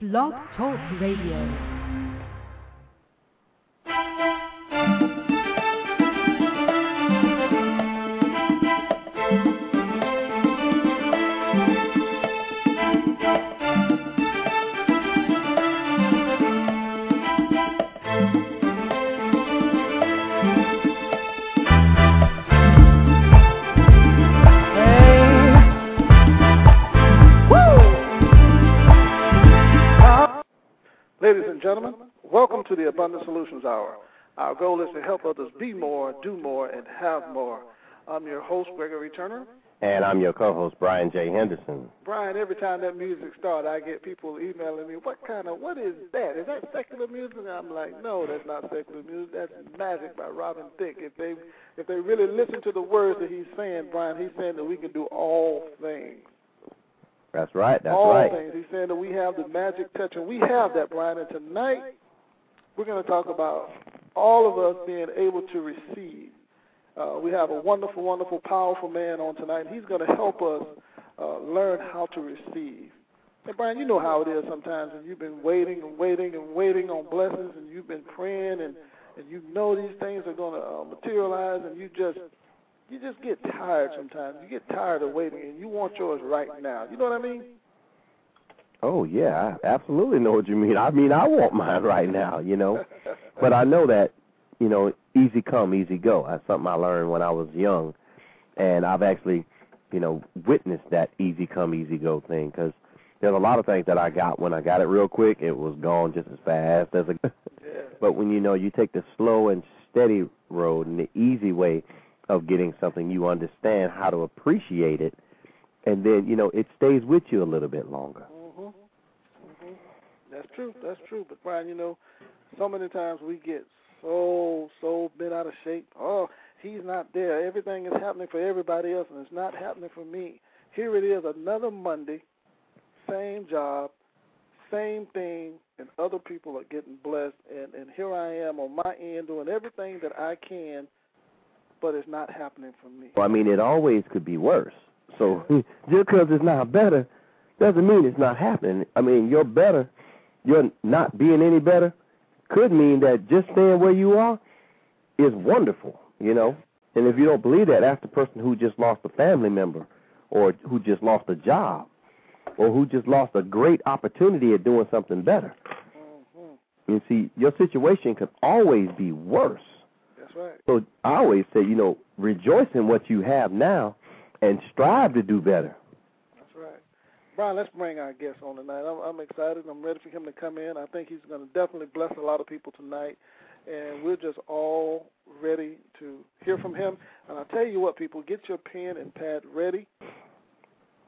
Blog Talk Radio. Solutions Hour. Our goal is to help others be more, do more, and have more. I'm your host, Gregory Turner. And I'm your co-host, Brian J. Henderson. Brian, every time that music starts, I get people emailing me, what kind of, what is that? Is that secular music? And I'm like, no, that's not secular music. That's magic by Robin Thicke. If they, if they really listen to the words that he's saying, Brian, he's saying that we can do all things. That's right. That's all right. things. He's saying that we have the magic touch, and we have that, Brian. And tonight, we're going to talk about all of us being able to receive. Uh, we have a wonderful, wonderful, powerful man on tonight. He's going to help us uh, learn how to receive. And Brian, you know how it is sometimes, and you've been waiting and waiting and waiting on blessings, and you've been praying, and and you know these things are going to uh, materialize, and you just you just get tired sometimes. You get tired of waiting, and you want yours right now. You know what I mean? Oh yeah, I absolutely know what you mean. I mean, I want mine right now, you know. but I know that, you know, easy come, easy go. That's something I learned when I was young, and I've actually, you know, witnessed that easy come, easy go thing. Because there's a lot of things that I got when I got it real quick, it was gone just as fast as a. But when you know you take the slow and steady road and the easy way of getting something, you understand how to appreciate it, and then you know it stays with you a little bit longer. That's true. That's true. But Brian, you know, so many times we get so so bent out of shape. Oh, he's not there. Everything is happening for everybody else, and it's not happening for me. Here it is, another Monday, same job, same thing, and other people are getting blessed. And and here I am on my end doing everything that I can, but it's not happening for me. Well, I mean, it always could be worse. So just because it's not better doesn't mean it's not happening. I mean, you're better, you're not being any better could mean that just staying where you are is wonderful, you know. And if you don't believe that, ask the person who just lost a family member or who just lost a job or who just lost a great opportunity at doing something better. hmm You see, your situation could always be worse. That's right. So I always say, you know, rejoice in what you have now and strive to do better. Brian, let's bring our guest on tonight. I'm, I'm excited. I'm ready for him to come in. I think he's going to definitely bless a lot of people tonight. And we're just all ready to hear from him. And I'll tell you what, people, get your pen and pad ready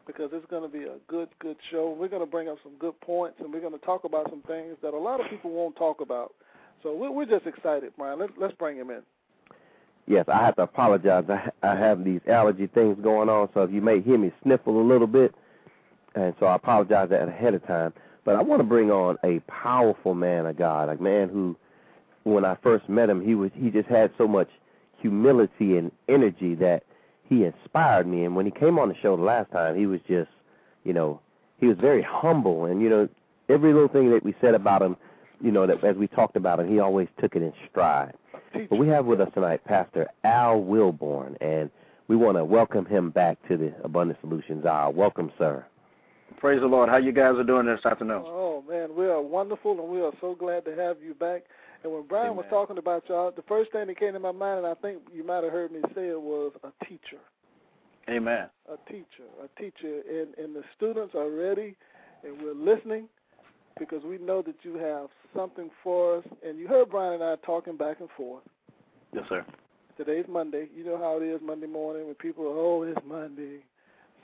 because it's going to be a good, good show. We're going to bring up some good points, and we're going to talk about some things that a lot of people won't talk about. So we're, we're just excited, Brian. Let's, let's bring him in. Yes, I have to apologize. I, I have these allergy things going on, so if you may hear me sniffle a little bit, and so I apologize that ahead of time. But I want to bring on a powerful man of God, a man who, when I first met him, he was he just had so much humility and energy that he inspired me. And when he came on the show the last time, he was just, you know, he was very humble, and you know, every little thing that we said about him, you know, that as we talked about him, he always took it in stride. But we have with us tonight Pastor Al Wilborn, and we want to welcome him back to the Abundant Solutions Hour. Welcome, sir. Praise the Lord. How you guys are doing this afternoon? Oh man, we are wonderful, and we are so glad to have you back. And when Brian was talking about y'all, the first thing that came to my mind, and I think you might have heard me say it, was a teacher, Amen. a teacher, a teacher, and and the students are ready, and we're listening because we know that you have something for us. And you heard Brian and I talking back and forth. Yes, sir. Today's Monday. You know how it is Monday morning when people are, oh, it's Monday.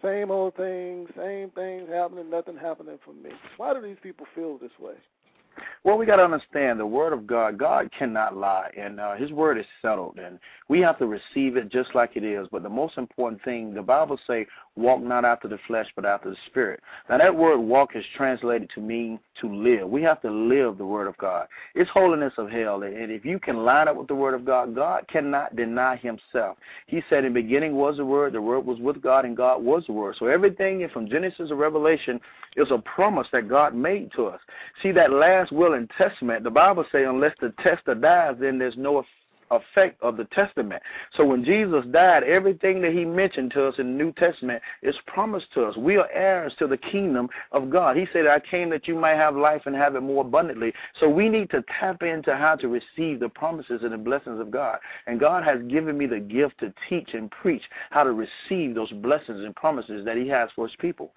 Same old thing, same things happening, nothing happening for me. Why do these people feel this way? Well, we got to understand the Word of God. God cannot lie, and uh, His Word is settled, and we have to receive it just like it is. But the most important thing, the Bible say, "Walk not after the flesh, but after the Spirit." Now, that word "walk" is translated to mean to live. We have to live the Word of God. It's holiness of hell, and if you can line up with the Word of God, God cannot deny Himself. He said, "In the beginning was the Word. The Word was with God, and God was the Word." So everything from Genesis to Revelation is a promise that God made to us. See that last will and testament, the Bible says unless the tester dies, then there's no effect of the testament. So when Jesus died, everything that he mentioned to us in the New Testament is promised to us. We are heirs to the kingdom of God. He said, I came that you might have life and have it more abundantly. So we need to tap into how to receive the promises and the blessings of God. And God has given me the gift to teach and preach how to receive those blessings and promises that he has for his people.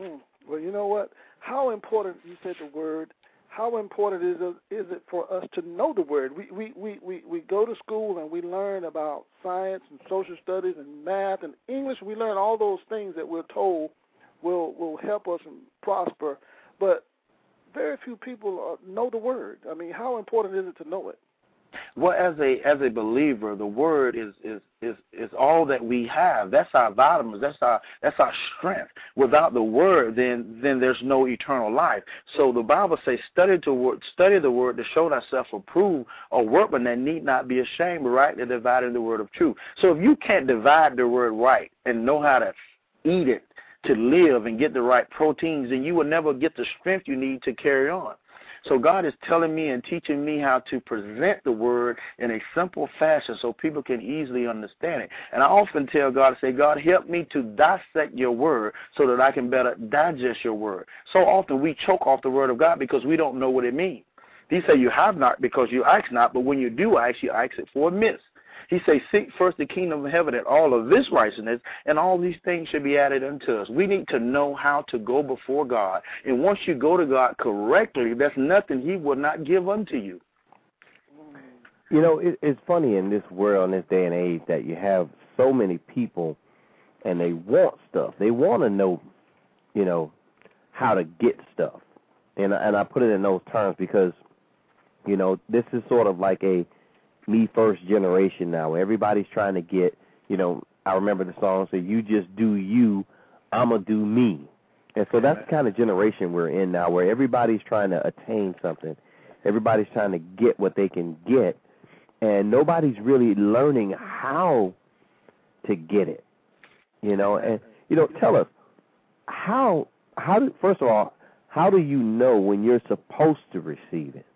Mm. Well, you know what? How important you said the word. How important is it, is it for us to know the word? We, we we we we go to school and we learn about science and social studies and math and English. We learn all those things that we're told will will help us and prosper. But very few people uh, know the word. I mean, how important is it to know it? Well, as a as a believer, the word is is is is all that we have. That's our vitamins. That's our that's our strength. Without the word, then then there's no eternal life. So the Bible says, study to word, study the word to show thyself approved, a workman that need not be ashamed, rightly dividing the word of truth. So if you can't divide the word right and know how to eat it to live and get the right proteins, then you will never get the strength you need to carry on. So God is telling me and teaching me how to present the word in a simple fashion so people can easily understand it. And I often tell God, I say, God, help me to dissect your word so that I can better digest your word. So often we choke off the word of God because we don't know what it means. He say you have not because you ask not, but when you do ask, you ask it for a miss. He says, Seek first the kingdom of heaven and all of this righteousness, and all these things should be added unto us. We need to know how to go before God. And once you go to God correctly, there's nothing He will not give unto you. You know, it, it's funny in this world, in this day and age, that you have so many people and they want stuff. They want to know, you know, how to get stuff. And and I put it in those terms because, you know, this is sort of like a me first generation now. Everybody's trying to get, you know, I remember the song say, "You just do you, I'ma do me," and so that's the kind of generation we're in now, where everybody's trying to attain something, everybody's trying to get what they can get, and nobody's really learning how to get it. You know, and you know, tell us how how do first of all, how do you know when you're supposed to receive it?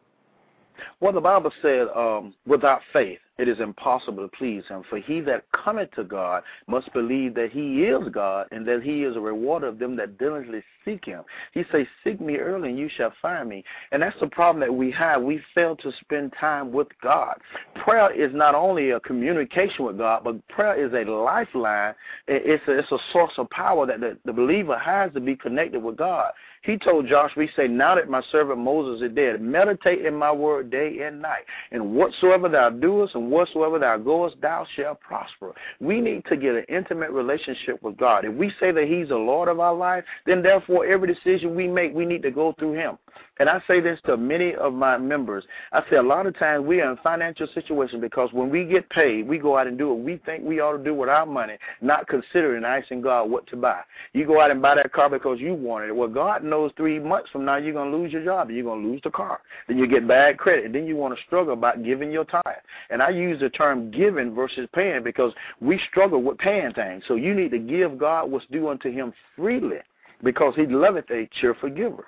Well, the Bible said, um, without faith, it is impossible to please him. For he that cometh to God must believe that he is God and that he is a rewarder of them that diligently seek him. He says, Seek me early and you shall find me. And that's the problem that we have. We fail to spend time with God. Prayer is not only a communication with God, but prayer is a lifeline. It's a, it's a source of power that the, the believer has to be connected with God. He told Joshua, he said, Now that my servant Moses is dead, meditate in my word day and night. And whatsoever thou doest and whatsoever thou goest, thou shalt prosper. We need to get an intimate relationship with God. If we say that he's the Lord of our life, then therefore every decision we make, we need to go through him. And I say this to many of my members. I say a lot of times we are in financial situations because when we get paid, we go out and do what we think we ought to do with our money, not considering asking God what to buy. You go out and buy that car because you wanted it. Well, God knows three months from now you're going to lose your job and you're going to lose the car. Then you get bad credit. Then you want to struggle about giving your tithe. And I use the term giving versus paying because we struggle with paying things. So you need to give God what's due unto him freely because he loveth a cheerful giver.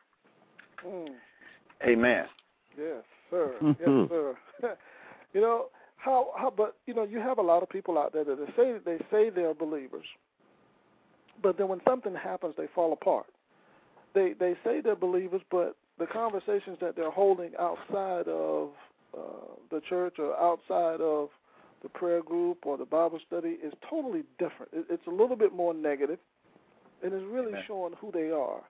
Mm. Amen. Yes, sir. Mm-hmm. Yes, sir. you know how how, but you know you have a lot of people out there that they say they say they're believers, but then when something happens, they fall apart. They they say they're believers, but the conversations that they're holding outside of uh, the church or outside of the prayer group or the Bible study is totally different. It, it's a little bit more negative, and it's really Amen. showing who they are.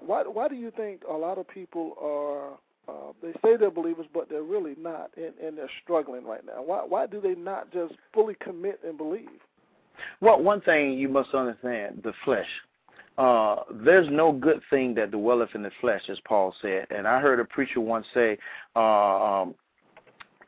Why why do you think a lot of people are uh, they say they're believers but they're really not and, and they're struggling right now? Why why do they not just fully commit and believe? Well, one thing you must understand the flesh. uh, there's no good thing that dwelleth in the flesh, as Paul said. And I heard a preacher once say, uh, um,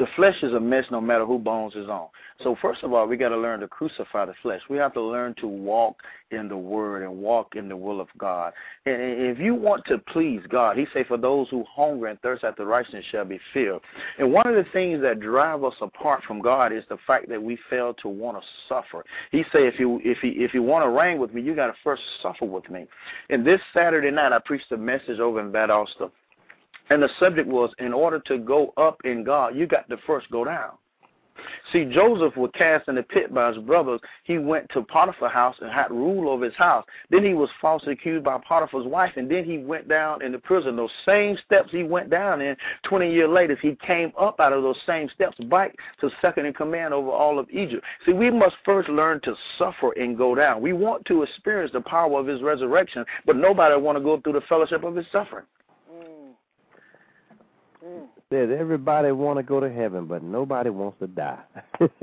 the flesh is a mess no matter who bones is on. So first of all, we got to learn to crucify the flesh. We have to learn to walk in the Word and walk in the will of God. And if you want to please God, He say, "For those who hunger and thirst after righteousness shall be filled." And one of the things that drive us apart from God is the fact that we fail to want to suffer. He say, "If you if you if you want to reign with me, you got to first suffer with me." And this Saturday night, I preached a message over in Valdosta and the subject was in order to go up in God, you got to first go down. See, Joseph was cast in the pit by his brothers. He went to Potiphar's house and had rule over his house. Then he was falsely accused by Potiphar's wife, and then he went down in the prison. Those same steps he went down in 20 years later, he came up out of those same steps back to second in command over all of Egypt. See, we must first learn to suffer and go down. We want to experience the power of his resurrection, but nobody want to go through the fellowship of his suffering. Says everybody want to go to heaven, but nobody wants to die. and,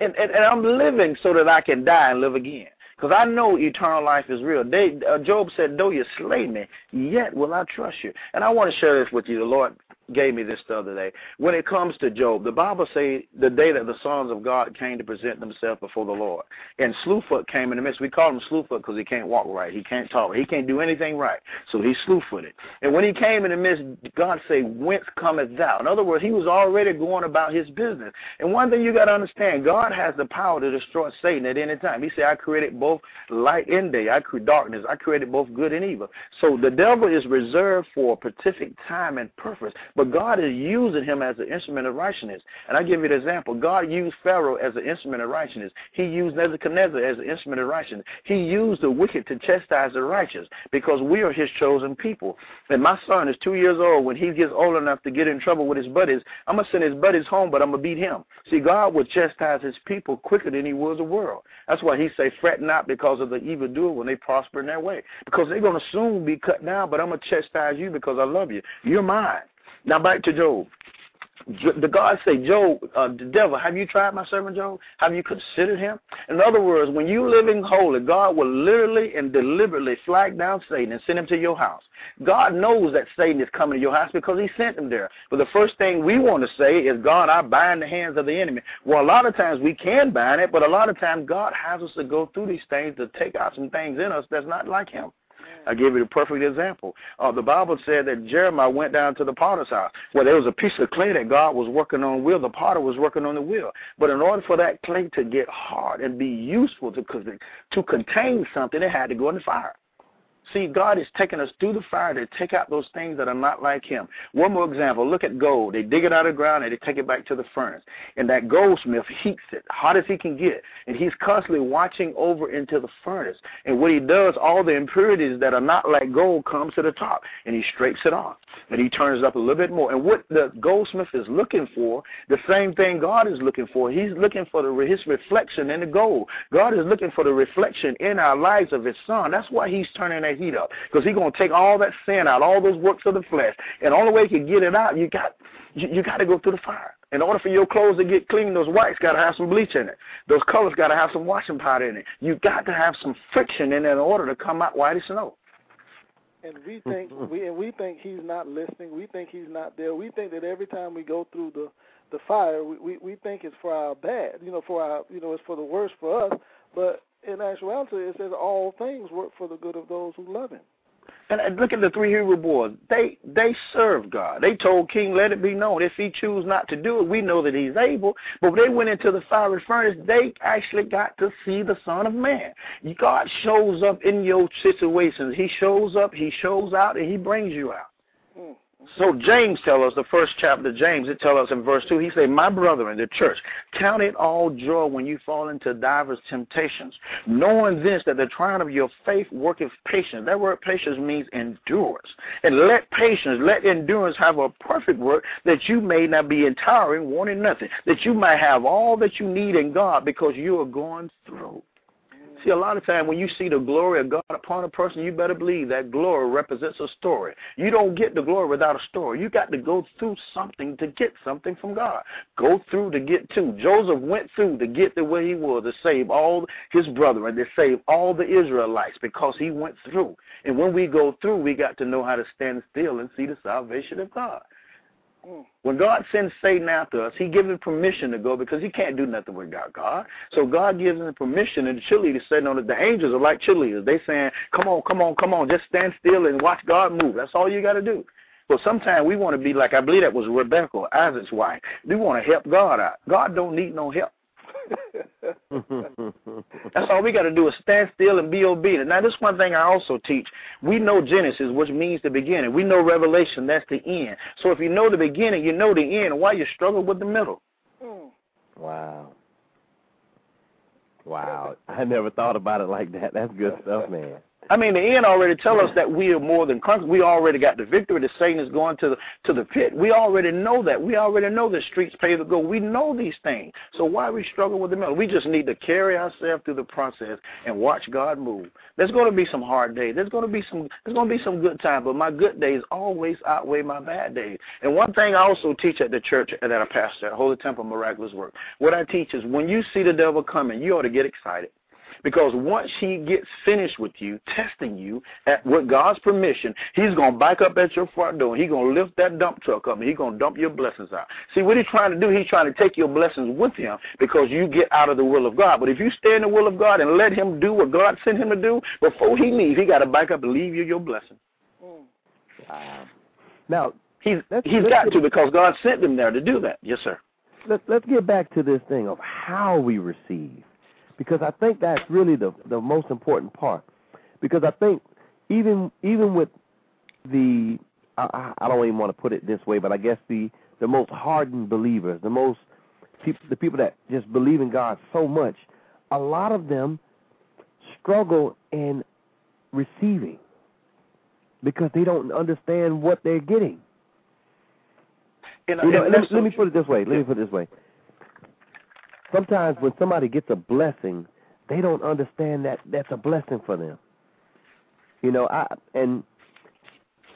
and and I'm living so that I can die and live again. Because I know eternal life is real. They, uh, Job said, though you slay me, yet will I trust you. And I want to share this with you. The Lord gave me this the other day. When it comes to Job, the Bible says the day that the sons of God came to present themselves before the Lord. And Slewfoot came in the midst. We call him Slewfoot because he can't walk right. He can't talk. He can't do anything right. So he's slew-footed. And when he came in the midst, God said, whence cometh thou? In other words, he was already going about his business. And one thing you got to understand, God has the power to destroy Satan at any time. He said, I created both light and day. I created darkness. I created both good and evil. So the devil is reserved for a specific time and purpose. But God is using him as an instrument of righteousness. And I give you an example. God used Pharaoh as an instrument of righteousness. He used Nebuchadnezzar as an instrument of righteousness. He used the wicked to chastise the righteous because we are his chosen people. And my son is two years old. When he gets old enough to get in trouble with his buddies, I'm going to send his buddies home, but I'm going to beat him. See, God will chastise his people quicker than he will the world. That's why he say, fret not because of the evildoer when they prosper in their way. Because they're going to soon be cut down, but I'm going to chastise you because I love you. You're mine. Now back to Job. The God say, Job, uh, the devil, have you tried my servant Job? Have you considered him? In other words, when you living holy, God will literally and deliberately flag down Satan and send him to your house. God knows that Satan is coming to your house because he sent him there. But the first thing we want to say is, God, I bind the hands of the enemy. Well, a lot of times we can bind it, but a lot of times God has us to go through these things to take out some things in us that's not like him. I give you a perfect example. Uh, the Bible said that Jeremiah went down to the potter's house. Well, there was a piece of clay that God was working on the wheel. The potter was working on the wheel. But in order for that clay to get hard and be useful to, to contain something, it had to go in the fire. See, God is taking us through the fire to take out those things that are not like Him. One more example. Look at gold. They dig it out of the ground and they take it back to the furnace. And that goldsmith heats it hot as he can get. And he's constantly watching over into the furnace. And what he does, all the impurities that are not like gold comes to the top. And he scrapes it off. And he turns it up a little bit more. And what the goldsmith is looking for, the same thing God is looking for. He's looking for the, his reflection in the gold. God is looking for the reflection in our lives of his son. That's why he's turning that heat up because he's going to take all that sin out, all those works of the flesh. And the only way he can get it out, you got you, you got to go through the fire. In order for your clothes to get clean, those whites got to have some bleach in it. Those colors got to have some washing powder in it. You got to have some friction in it in order to come out white as snow. And we think we and we think he's not listening. We think he's not there. We think that every time we go through the the fire, we we, we think it's for our bad. You know, for our you know, it's for the worst for us. But in actuality, it says all things work for the good of those who love Him. And look at the three Hebrew boys. They they served God. They told King, "Let it be known. If he choose not to do it, we know that he's able." But when they went into the fiery furnace, they actually got to see the Son of Man. God shows up in your situations. He shows up, He shows out, and He brings you out. So James tell us, the first chapter of James, it tell us in verse 2, he say, My brethren, the church, count it all joy when you fall into divers temptations, knowing this, that the trying of your faith worketh patience. That word patience means endurance. And let patience, let endurance have a perfect work, that you may not be entire wanting nothing, that you might have all that you need in God because you are going through. See, a lot of time when you see the glory of God upon a person, you better believe that glory represents a story. You don't get the glory without a story. You got to go through something to get something from God. Go through to get to. Joseph went through to get to where he was to save all his brethren, to save all the Israelites because he went through. And when we go through, we got to know how to stand still and see the salvation of God. When God sends Satan after us, he gives him permission to go because he can't do nothing without God. So God gives him permission, and the cheerleaders said, no, the angels are like cheerleaders. They saying, come on, come on, come on, just stand still and watch God move. That's all you got to do. But sometimes we want to be like, I believe that was Rebecca, Isaac's wife. We want to help God out. God don't need no help. That's all we got to do is stand still and be obedient. Now, this one thing I also teach. We know Genesis, which means the beginning. We know Revelation, that's the end. So if you know the beginning, you know the end. Why you struggle with the middle? Hmm. Wow. Wow. I never thought about it like that. That's good stuff, man. I mean, the end already tell us that we are more than conquerors. We already got the victory. The Satan is going to the to the pit. We already know that. We already know the streets pay the go. We know these things. So why we struggle with the middle? We just need to carry ourselves through the process and watch God move. There's going to be some hard days. There's going to be some. There's going to be some good times. But my good days always outweigh my bad days. And one thing I also teach at the church that I pastor at Holy Temple Miraculous Work. What I teach is when you see the devil coming, you ought to get excited. Because once he gets finished with you, testing you at with God's permission, he's gonna back up at your front door. He's gonna lift that dump truck up and he's gonna dump your blessings out. See what he's trying to do, he's trying to take your blessings with him because you get out of the will of God. But if you stay in the will of God and let him do what God sent him to do, before he leaves, he gotta back up and leave you your blessing. Wow. Now he's he's got to because God sent him there to do that. Yes, sir. Let's let's get back to this thing of how we receive because I think that's really the the most important part. Because I think even even with the I, I don't even want to put it this way, but I guess the the most hardened believers, the most people, the people that just believe in God so much, a lot of them struggle in receiving because they don't understand what they're getting. And, you know, let, let me put it this way. Let me put it this way sometimes when somebody gets a blessing, they don't understand that that's a blessing for them. You know, I and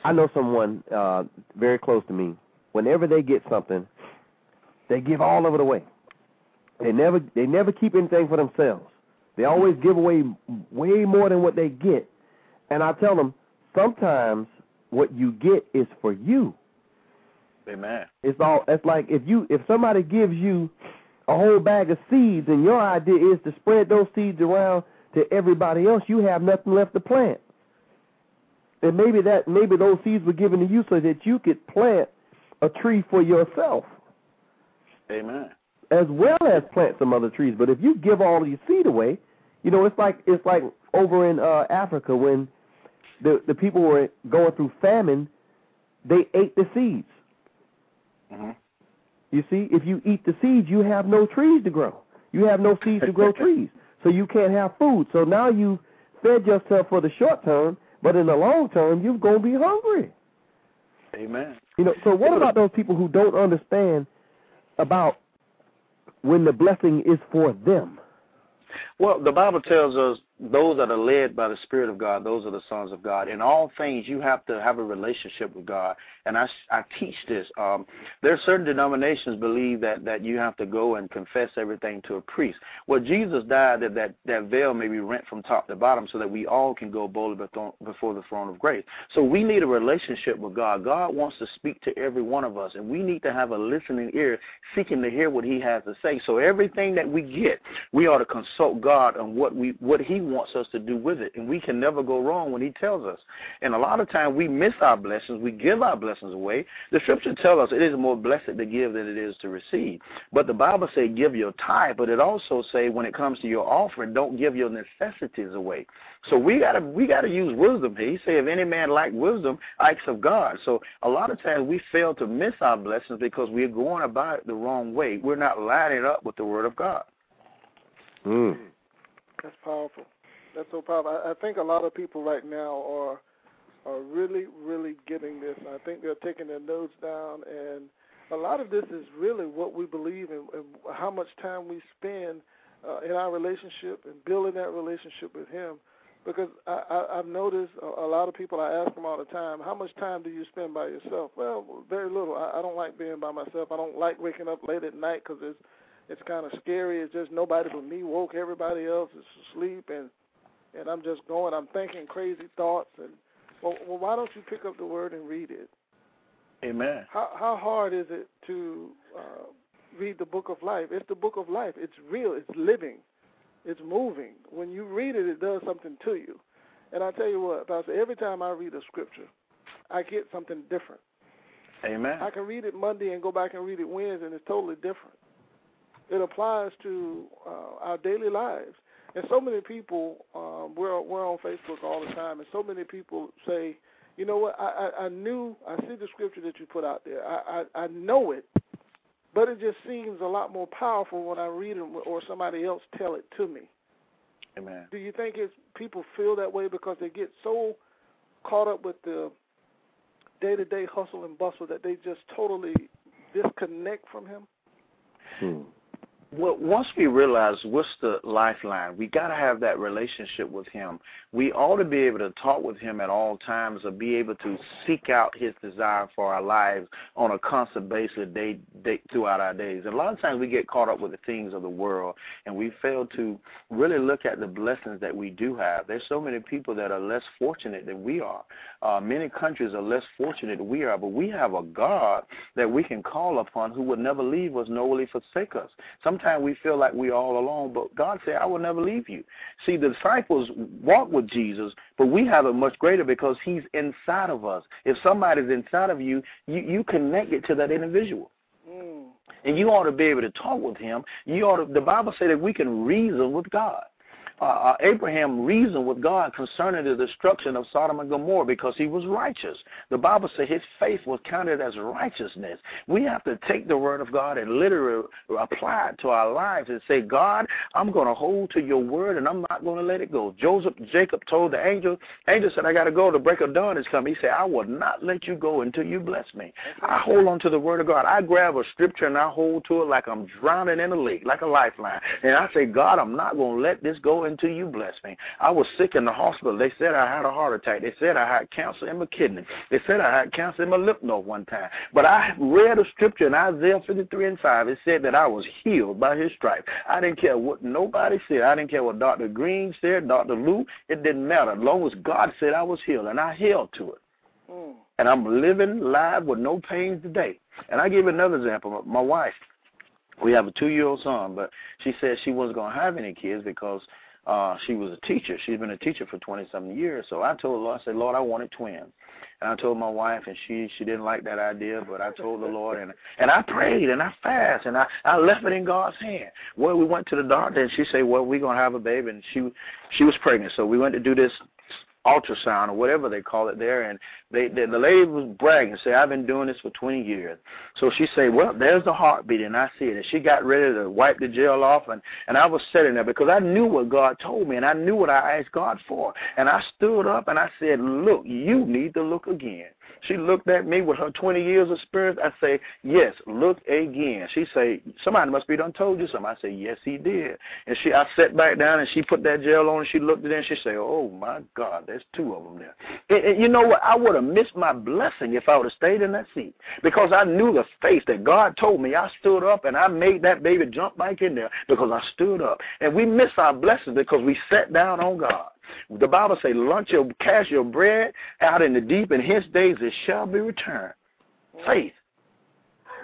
I know someone uh very close to me. Whenever they get something, they give all of it away. They never they never keep anything for themselves. They always give away way more than what they get. And I tell them, sometimes what you get is for you. Amen. It's all it's like if you if somebody gives you a whole bag of seeds, and your idea is to spread those seeds around to everybody else, you have nothing left to plant. And maybe that maybe those seeds were given to you so that you could plant a tree for yourself. Amen. As well as plant some other trees. But if you give all of your seed away, you know, it's like it's like over in uh Africa when the the people were going through famine, they ate the seeds. Mm-hmm. You see, if you eat the seeds, you have no trees to grow. You have no seeds to grow trees. So you can't have food. So now you've fed yourself for the short term, but in the long term, you're going to be hungry. Amen. You know, so what about those people who don't understand about when the blessing is for them? Well, the Bible tells us those that are led by the Spirit of God, those are the sons of God. In all things, you have to have a relationship with God. And I, I teach this. Um, there are certain denominations believe that, that you have to go and confess everything to a priest. Well, Jesus died that, that that veil may be rent from top to bottom so that we all can go boldly before the throne of grace. So we need a relationship with God. God wants to speak to every one of us, and we need to have a listening ear seeking to hear what he has to say. So everything that we get, we ought to consult God on what we what he wants us to do with it. And we can never go wrong when he tells us. And a lot of times we miss our blessings. We give our blessings away. The scripture tells us it is more blessed to give than it is to receive. But the Bible says give your tithe, but it also say when it comes to your offering, don't give your necessities away. So we gotta we gotta use wisdom here. He say if any man lack wisdom, acts of God. So a lot of times we fail to miss our blessings because we're going about it the wrong way. We're not lining up with the word of God. Mm. That's powerful. That's so powerful. I, I think a lot of people right now are are really, really getting this. I think they're taking their notes down, and a lot of this is really what we believe and, and how much time we spend uh, in our relationship and building that relationship with Him. Because I, I, I've noticed a, a lot of people, I ask them all the time, how much time do you spend by yourself? Well, very little. I, I don't like being by myself. I don't like waking up late at night because it's it's kind of scary. It's just nobody but me woke. Everybody else is asleep, and and I'm just going. I'm thinking crazy thoughts. And well, well why don't you pick up the word and read it? Amen. How how hard is it to uh, read the book of life? It's the book of life. It's real. It's living. It's moving. When you read it, it does something to you. And I tell you what, Pastor, every time I read a scripture, I get something different. Amen. I can read it Monday and go back and read it Wednesday, and it's totally different. It applies to uh, our daily lives. And so many people, um, we're we're on Facebook all the time, and so many people say, you know what, I, I, I knew, I see the scripture that you put out there, I, I I know it, but it just seems a lot more powerful when I read it or somebody else tell it to me. Amen. Do you think it's people feel that way because they get so caught up with the day to day hustle and bustle that they just totally disconnect from him? Hmm well, once we realize what's the lifeline, we got to have that relationship with Him. We ought to be able to talk with Him at all times, or be able to seek out His desire for our lives on a constant basis, day, day throughout our days. And a lot of times we get caught up with the things of the world, and we fail to really look at the blessings that we do have. There's so many people that are less fortunate than we are. Uh, many countries are less fortunate than we are, but we have a God that we can call upon who would never leave us, nor will He forsake us. Sometimes sometimes we feel like we're all alone, but God said, I will never leave you. See, the disciples walk with Jesus, but we have it much greater because he's inside of us. If somebody's inside of you, you, you connect it to that individual. Mm. And you ought to be able to talk with him. You ought to, the Bible says that we can reason with God uh, uh, Abraham reasoned with God concerning the destruction of Sodom and Gomorrah because he was righteous. The Bible says his faith was counted as righteousness. We have to take the word of God and literally apply it to our lives and say, God, I'm going to hold to your word and I'm not going to let it go. Joseph, Jacob told the angel, angel said, I got to go. The break of dawn is coming. He said, I will not let you go until you bless me. I hold on to the word of God. I grab a scripture and I hold to it like I'm drowning in a lake, like a lifeline. And I say, God, I'm not going to let this go until you bless me. I was sick in the hospital. They said I had a heart attack. They said I had cancer in my kidney. They said I had cancer in my lymph node one time. But I read a scripture in Isaiah 53 and 5. It said that I was healed by his stripes. I didn't care what nobody said. I didn't care what Dr. Green said, Dr. Lou. It didn't matter. As long as God said I was healed, and I held to it. Mm. And I'm living live with no pains today. And I give another example. My wife, we have a two-year-old son, but she said she wasn't going to have any kids because uh, she was a teacher. She's been a teacher for 20 something years. So I told the Lord, I said, Lord, I wanted twins. And I told my wife, and she she didn't like that idea, but I told the Lord, and and I prayed and I fasted and I I left it in God's hand. Well, we went to the doctor, and she said, well, we're gonna have a baby, and she she was pregnant, so we went to do this ultrasound or whatever they call it there, and they, they the lady was bragging, say I've been doing this for 20 years. So she said, well, there's the heartbeat, and I see it. And she got ready to wipe the gel off, and and I was sitting there because I knew what God told me, and I knew what I asked God for, and I stood up and I said, look, you need to look again. She looked at me with her 20 years experience. I say, yes, look again. She say, somebody must be done told you something. I say, yes, he did. And she, I sat back down and she put that gel on and she looked at it and she say, oh my God, there's two of them there. And, and you know what? I would have missed my blessing if I would have stayed in that seat because I knew the faith that God told me. I stood up and I made that baby jump back in there because I stood up. And we miss our blessings because we sat down on God. The Bible say, "Lunch your cast your bread out in the deep, and his days it shall be returned." Faith.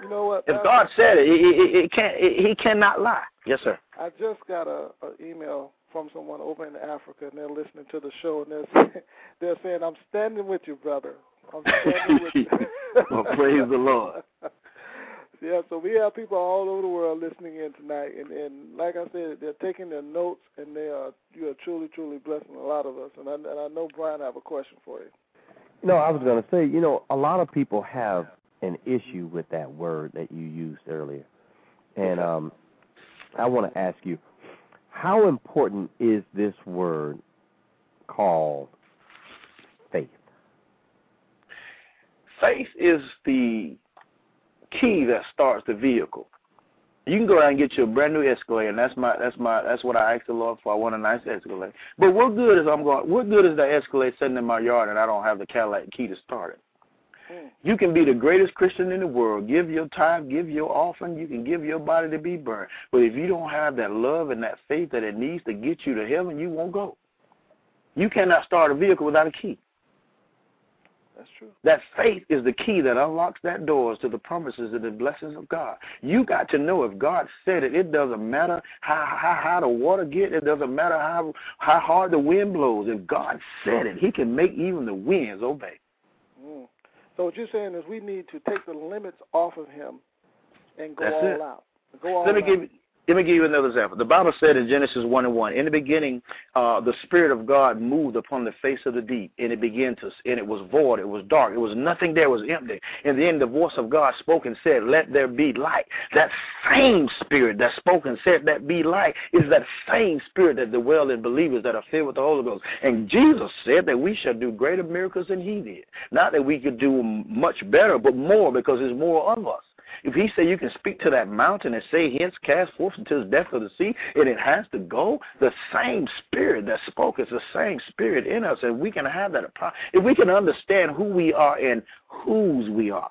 You know what? If God said it, it, it, it can't. It, he cannot lie. Yes, sir. I just got a, a email from someone over in Africa, and they're listening to the show, and they're they're saying, "I'm standing with you, brother. I'm standing with you." well, praise the Lord. Yeah, so we have people all over the world listening in tonight, and and like I said, they're taking their notes, and they are you are truly truly blessing a lot of us. And I and I know Brian, I have a question for you. No, I was going to say, you know, a lot of people have an issue with that word that you used earlier, and um, I want to ask you, how important is this word called faith? Faith is the key that starts the vehicle. You can go out and get you a brand new Escalade, and that's my that's my that's what I asked the Lord for. I want a nice Escalade. But what good is I'm going? What good is that Escalade sitting in my yard and I don't have the Cadillac key to start it? Mm. You can be the greatest Christian in the world. Give your time, give your offering. You can give your body to be burned. But if you don't have that love and that faith that it needs to get you to heaven, you won't go. You cannot start a vehicle without a key. That's true. That faith is the key that unlocks that doors to the promises and the blessings of God. You got to know if God said it, it doesn't matter how how high the water get, it doesn't matter how how hard the wind blows. If God said it, He can make even the winds obey. Mm. So what you're saying is we need to take the limits off of him and go That's all it. out. Go all Let me out. give let me give you another example. The Bible said in Genesis one and one, in the beginning, uh, the Spirit of God moved upon the face of the deep, and it began to, and it was void, it was dark, it was nothing there, it was empty. And then the voice of God spoke and said, "Let there be light." That same Spirit that spoke and said, That be light," is that same Spirit that dwells in believers that are filled with the Holy Ghost. And Jesus said that we shall do greater miracles than He did. Not that we could do much better, but more because there's more of us. If he said you can speak to that mountain and say, hence cast forth into the depth of the sea, and it has to go, the same spirit that spoke is the same spirit in us, and we can have that. If we can understand who we are and whose we are.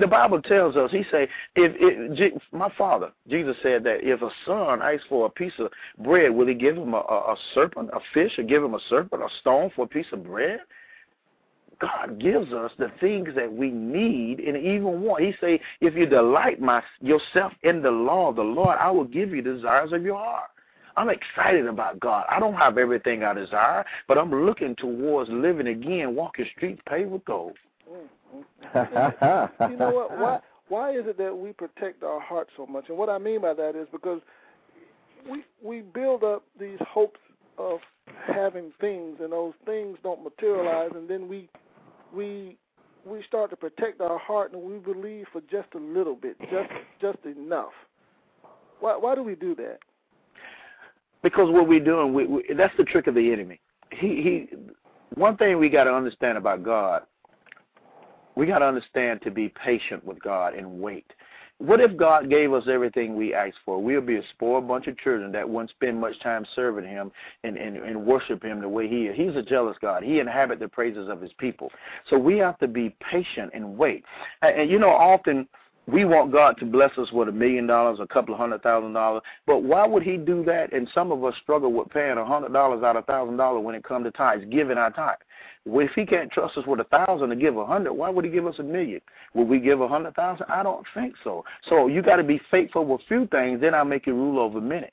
The Bible tells us, he say, if, if my father, Jesus said that if a son asks for a piece of bread, will he give him a, a, a serpent, a fish, or give him a serpent, a stone for a piece of bread? God gives us the things that we need and even want. He say, if you delight my, yourself in the law of the Lord, I will give you the desires of your heart. I'm excited about God. I don't have everything I desire, but I'm looking towards living again, walking streets paved with gold. Mm-hmm. you know what? Why, why is it that we protect our heart so much? And what I mean by that is because we we build up these hopes of having things, and those things don't materialize, and then we we we start to protect our heart, and we believe for just a little bit, just just enough. Why why do we do that? Because what we're doing, we, we, that's the trick of the enemy. He he. One thing we got to understand about God, we got to understand to be patient with God and wait. What if God gave us everything we asked for? We'll be a spoiled bunch of children that wouldn't spend much time serving Him and, and, and worship Him the way He is. He's a jealous God. He inhabits the praises of His people. So we have to be patient and wait. And, and you know, often we want God to bless us with a million dollars, a couple of hundred thousand dollars. But why would He do that? And some of us struggle with paying a hundred dollars out of thousand dollars when it comes to tithes, giving our tithe. If He can't trust us with a thousand to give a hundred, why would He give us a million? Will we give a hundred thousand? I don't think so. So you got to be faithful with few things, then I'll make you rule over many.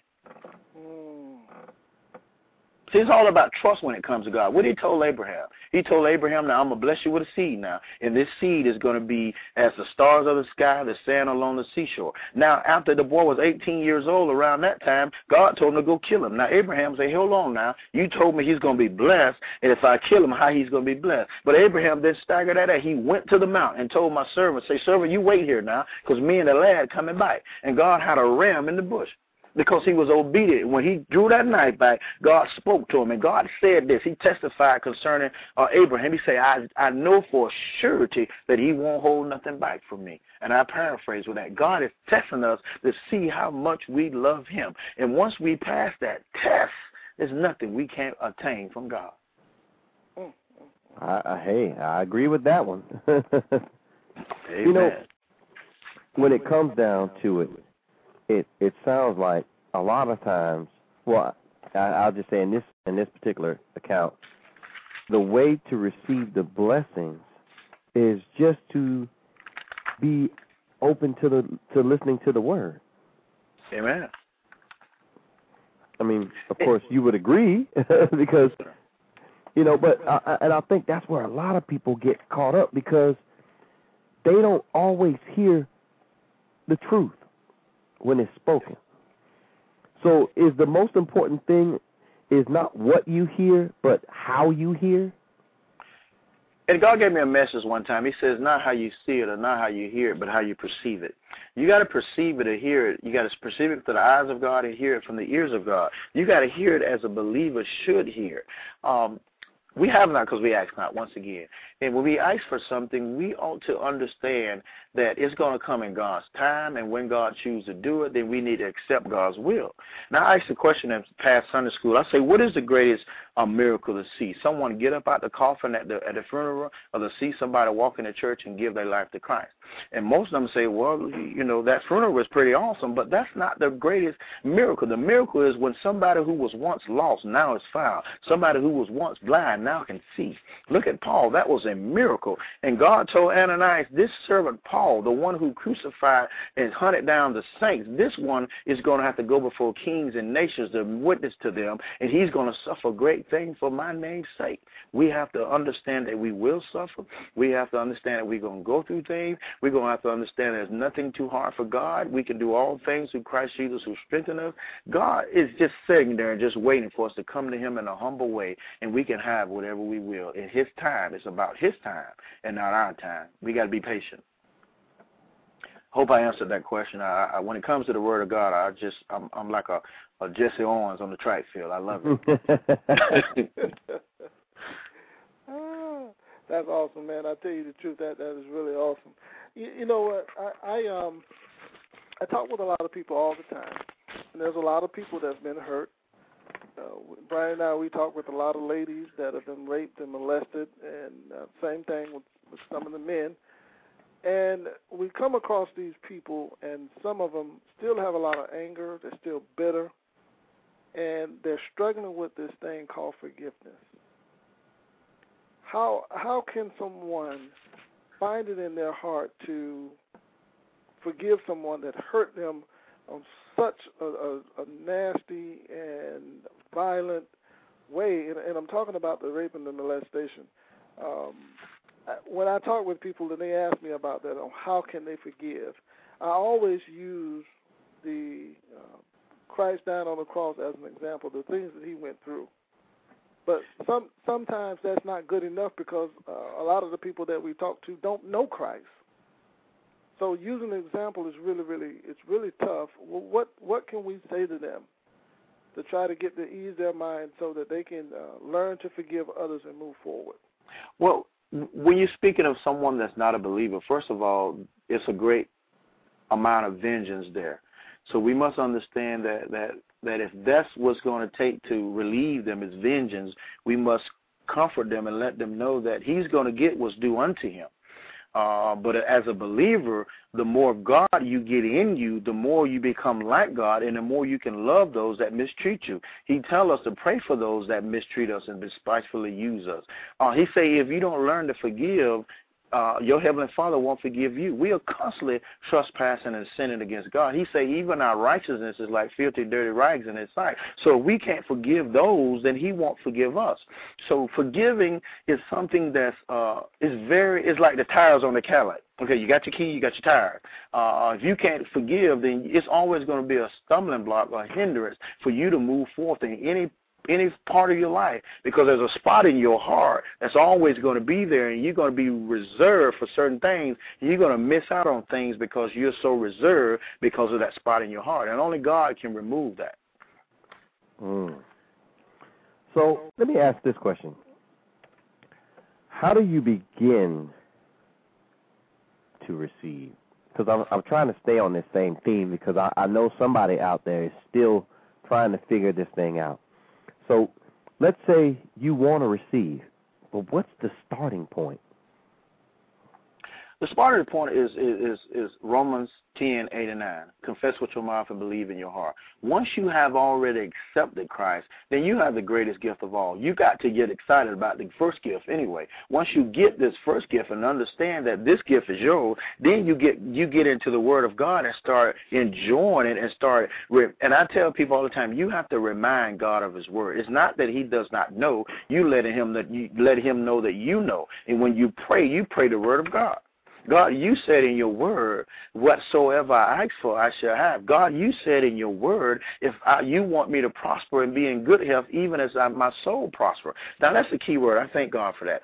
See, it's all about trust when it comes to God. What he told Abraham? He told Abraham, now I'm going to bless you with a seed now. And this seed is going to be as the stars of the sky, the sand along the seashore. Now, after the boy was 18 years old, around that time, God told him to go kill him. Now, Abraham said, hold on now. You told me he's going to be blessed, and if I kill him, how he's going to be blessed. But Abraham then staggered at that. He went to the mountain and told my servant, say, servant, you wait here now, because me and the lad coming back. And God had a ram in the bush because he was obedient. When he drew that knife back, God spoke to him, and God said this. He testified concerning uh, Abraham. He said, I, I know for surety that he won't hold nothing back from me. And I paraphrase with that. God is testing us to see how much we love him. And once we pass that test, there's nothing we can't attain from God. I, I, hey, I agree with that one. Amen. You know, when it comes down to it, it it sounds like a lot of times. Well, I, I'll just say in this in this particular account, the way to receive the blessings is just to be open to the to listening to the word. Amen. I mean, of course, you would agree because you know, but uh, and I think that's where a lot of people get caught up because they don't always hear the truth when it's spoken. So is the most important thing is not what you hear, but how you hear? And God gave me a message one time. He says, not how you see it or not how you hear it, but how you perceive it. You got to perceive it or hear it. You got to perceive it through the eyes of God and hear it from the ears of God. You got to hear it as a believer should hear. Um, We have not because we ask not, once again. And when we ask for something, we ought to understand that it's going to come in God's time, and when God chooses to do it, then we need to accept God's will. Now, I asked the question in past Sunday school. I say, what is the greatest uh, miracle to see? Someone get up out the coffin at the at the funeral, or to see somebody walk in the church and give their life to Christ? And most of them say, well, you know, that funeral was pretty awesome, but that's not the greatest miracle. The miracle is when somebody who was once lost now is found. Somebody who was once blind now can see. Look at Paul. That was a miracle. And God told Ananias, this servant Paul, the one who crucified and hunted down the saints, this one is going to have to go before kings and nations to witness to them, and he's going to suffer great things for my name's sake. We have to understand that we will suffer. We have to understand that we're going to go through things. We're going to have to understand there's nothing too hard for God. We can do all things through Christ Jesus who strengthens us. God is just sitting there and just waiting for us to come to him in a humble way, and we can have whatever we will. In his time, it's about his time and not our time. We got to be patient. Hope I answered that question. I, I, when it comes to the Word of God, I just I'm, I'm like a, a Jesse Owens on the track field. I love it. ah, that's awesome, man. I tell you the truth, that that is really awesome. You, you know what? I, I um I talk with a lot of people all the time, and there's a lot of people that's been hurt. Uh, Brian and I, we talk with a lot of ladies that have been raped and molested, and uh, same thing with, with some of the men. And we come across these people, and some of them still have a lot of anger. They're still bitter, and they're struggling with this thing called forgiveness. How how can someone find it in their heart to forgive someone that hurt them on such a, a, a nasty and violent way? And, and I'm talking about the rape and the molestation. Um, when I talk with people and they ask me about that, on how can they forgive, I always use the uh, Christ down on the cross as an example, the things that he went through. But some sometimes that's not good enough because uh, a lot of the people that we talk to don't know Christ. So using an example is really, really, it's really tough. Well, what what can we say to them to try to get to ease their mind so that they can uh, learn to forgive others and move forward? Well, when you're speaking of someone that's not a believer, first of all, it's a great amount of vengeance there. So we must understand that that that if that's what's going to take to relieve them is vengeance, we must comfort them and let them know that He's going to get what's due unto Him. Uh, but as a believer, the more God you get in you, the more you become like God, and the more you can love those that mistreat you. He tell us to pray for those that mistreat us and despitefully use us. Uh, he say if you don't learn to forgive, uh, your heavenly Father won't forgive you. We are constantly trespassing and sinning against God. He say even our righteousness is like filthy, dirty rags in His sight. So if we can't forgive those, then He won't forgive us. So forgiving is something that's uh, is very is like the tires on the Cadillac. Okay, you got your key, you got your tire. Uh, if you can't forgive, then it's always going to be a stumbling block or a hindrance for you to move forth in any any part of your life because there's a spot in your heart that's always going to be there and you're going to be reserved for certain things you're going to miss out on things because you're so reserved because of that spot in your heart and only god can remove that. Mm. so let me ask this question. How do you begin to receive? Because I'm, I'm trying to stay on this same theme because I, I know somebody out there is still trying to figure this thing out so let's say you want to receive, but what's the starting point? The starting point is is is Romans 10, 8 and 9. Confess with your mouth and believe in your heart. Once you have already accepted Christ, then you have the greatest gift of all. You got to get excited about the first gift anyway. Once you get this first gift and understand that this gift is yours, then you get you get into the Word of God and start enjoying it and start. And I tell people all the time, you have to remind God of His Word. It's not that He does not know. You let Him that you let Him know that you know. And when you pray, you pray the Word of God. God, you said in your word, whatsoever I ask for, I shall have. God, you said in your word, if I, you want me to prosper and be in good health, even as I, my soul prosper. Now, that's the key word. I thank God for that.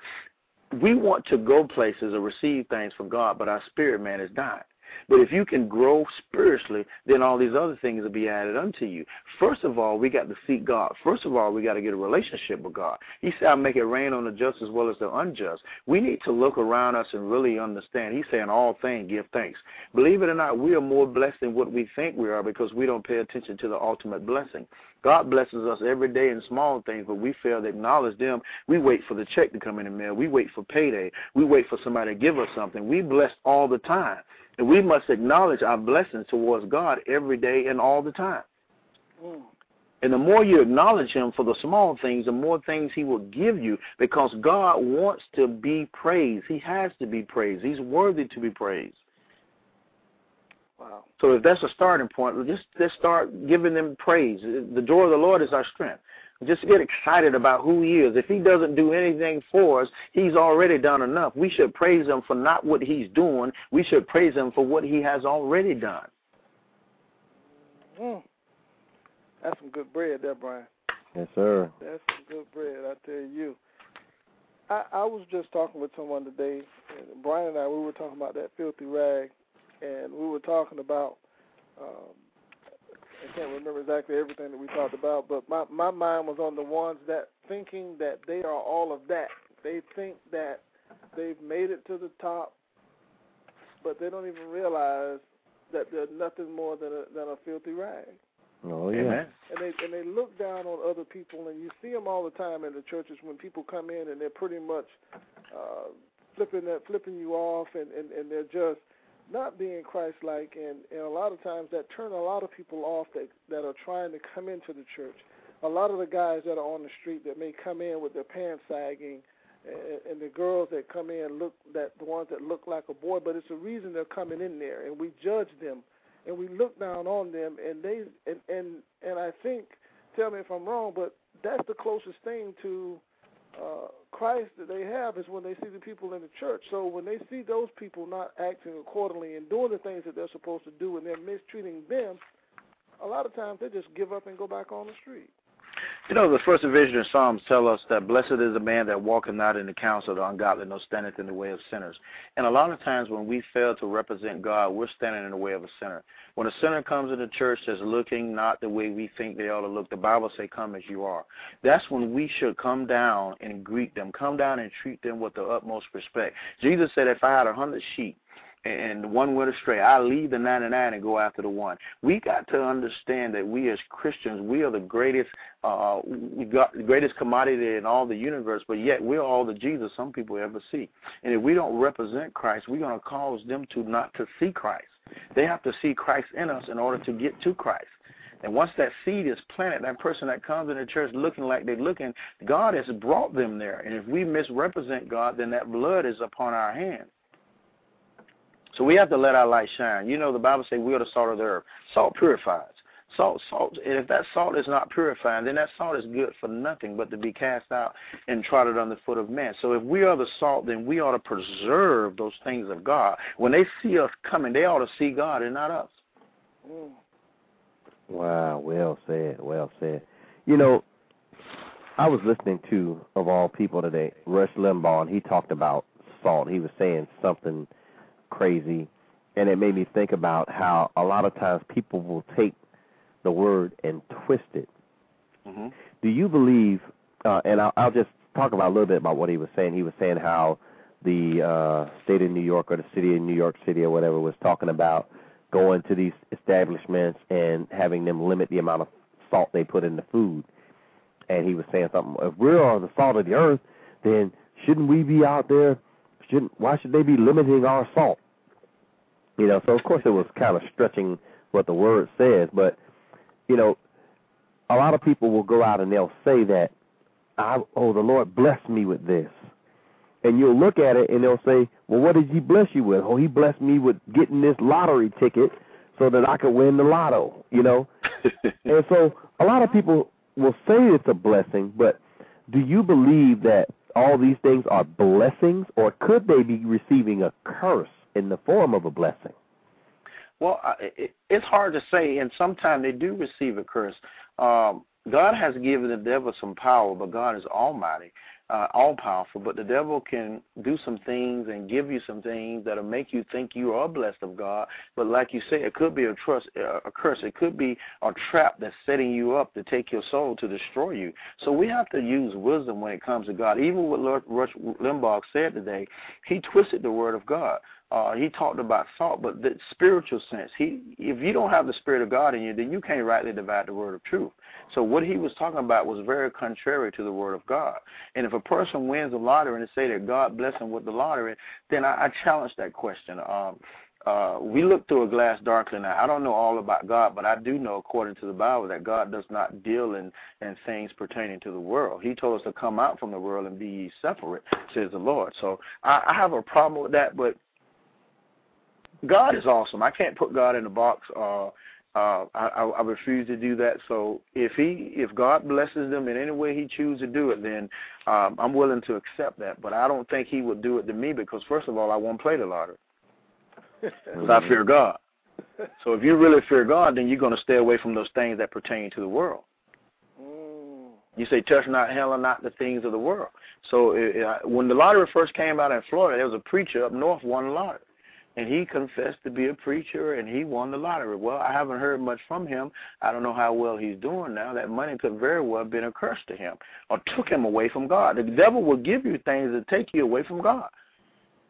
We want to go places or receive things from God, but our spirit man is dying. But if you can grow spiritually, then all these other things will be added unto you. First of all, we got to seek God. First of all, we got to get a relationship with God. He said, I'll make it rain on the just as well as the unjust. We need to look around us and really understand. He's saying, all things, give thanks. Believe it or not, we are more blessed than what we think we are because we don't pay attention to the ultimate blessing. God blesses us every day in small things, but we fail to acknowledge them. We wait for the check to come in the mail. We wait for payday. We wait for somebody to give us something. We bless all the time. And we must acknowledge our blessings towards God every day and all the time. Mm. And the more you acknowledge Him for the small things, the more things He will give you because God wants to be praised. He has to be praised. He's worthy to be praised. Wow. So if that's a starting point, just let's start giving them praise. The joy of the Lord is our strength. Just get excited about who He is. If He doesn't do anything for us, He's already done enough. We should praise Him for not what He's doing. We should praise Him for what He has already done. Mm. That's some good bread there, Brian. Yes, sir. That's some good bread, I tell you. I, I was just talking with someone today, Brian and I, we were talking about that filthy rag and we were talking about. Um, I can't remember exactly everything that we talked about, but my my mind was on the ones that thinking that they are all of that. They think that they've made it to the top, but they don't even realize that they're nothing more than a than a filthy rag. Oh yeah. And they and they look down on other people, and you see them all the time in the churches when people come in and they're pretty much uh, flipping that flipping you off, and and and they're just not being Christ-like, and, and a lot of times that turn a lot of people off that that are trying to come into the church. A lot of the guys that are on the street that may come in with their pants sagging, and, and the girls that come in look that the ones that look like a boy, but it's a reason they're coming in there, and we judge them, and we look down on them, and they and and and I think, tell me if I'm wrong, but that's the closest thing to uh, Christ that they have is when they see the people in the church. So when they see those people not acting accordingly and doing the things that they're supposed to do and they're mistreating them, a lot of times they just give up and go back on the street. You know, the first division of Psalms tell us that blessed is the man that walketh not in the counsel of the ungodly, nor standeth in the way of sinners. And a lot of times when we fail to represent God, we're standing in the way of a sinner. When a sinner comes into church that's looking not the way we think they ought to look, the Bible say, come as you are. That's when we should come down and greet them, come down and treat them with the utmost respect. Jesus said, if I had a hundred sheep, and one went astray. I leave the 99 and go after the one. We got to understand that we as Christians, we are the greatest, uh, we got the greatest commodity in all the universe, but yet we're all the Jesus some people ever see. And if we don't represent Christ, we're going to cause them to not to see Christ. They have to see Christ in us in order to get to Christ. And once that seed is planted, that person that comes in the church looking like they're looking, God has brought them there. And if we misrepresent God, then that blood is upon our hands. So we have to let our light shine. You know, the Bible says we are the salt of the earth. Salt purifies. Salt, salt. And if that salt is not purifying, then that salt is good for nothing but to be cast out and trodden on the foot of man. So if we are the salt, then we ought to preserve those things of God. When they see us coming, they ought to see God and not us. Mm. Wow, well said, well said. You know, I was listening to, of all people today, Rush Limbaugh, and he talked about salt. He was saying something crazy, and it made me think about how a lot of times people will take the word and twist it. Mm-hmm. Do you believe? Uh, and I'll, I'll just talk about a little bit about what he was saying. He was saying how the uh, state of New York or the city of New York City or whatever was talking about going to these establishments and having them limit the amount of salt they put in the food. And he was saying something. If we're the salt of the earth, then shouldn't we be out there shouldn't why should they be limiting our salt? You know, so of course it was kind of stretching what the word says, but you know, a lot of people will go out and they'll say that I oh the Lord blessed me with this. And you'll look at it and they'll say, Well what did he bless you with? Oh he blessed me with getting this lottery ticket so that I could win the lotto, you know? and so a lot of people will say it's a blessing, but do you believe that all these things are blessings, or could they be receiving a curse in the form of a blessing? Well, it, it's hard to say, and sometimes they do receive a curse. Um, God has given the devil some power, but God is almighty. Uh, all powerful, but the devil can do some things and give you some things that'll make you think you are blessed of God. But like you say, it could be a trust, uh, a curse. It could be a trap that's setting you up to take your soul to destroy you. So we have to use wisdom when it comes to God. Even what Lord Rush Limbaugh said today, he twisted the word of God. Uh, he talked about thought, but the spiritual sense. He, if you don't have the spirit of God in you, then you can't rightly divide the word of truth. So what he was talking about was very contrary to the word of God. And if a person wins the lottery and say that God bless him with the lottery, then I, I challenge that question. Um, uh, we look through a glass darkly now. I don't know all about God, but I do know, according to the Bible, that God does not deal in, in things pertaining to the world. He told us to come out from the world and be separate, says the Lord. So I, I have a problem with that, but God is awesome. I can't put God in a box. Uh, uh, I, I refuse to do that. So if he, if God blesses them in any way He chooses to do it, then um, I'm willing to accept that. But I don't think He would do it to me because first of all, I won't play the lottery because I fear God. So if you really fear God, then you're going to stay away from those things that pertain to the world. Mm. You say, touch not hell and not the things of the world. So when the lottery first came out in Florida, there was a preacher up north won the lottery and he confessed to be a preacher and he won the lottery. Well, I haven't heard much from him. I don't know how well he's doing now. That money could very well have been a curse to him or took him away from God. The devil will give you things that take you away from God.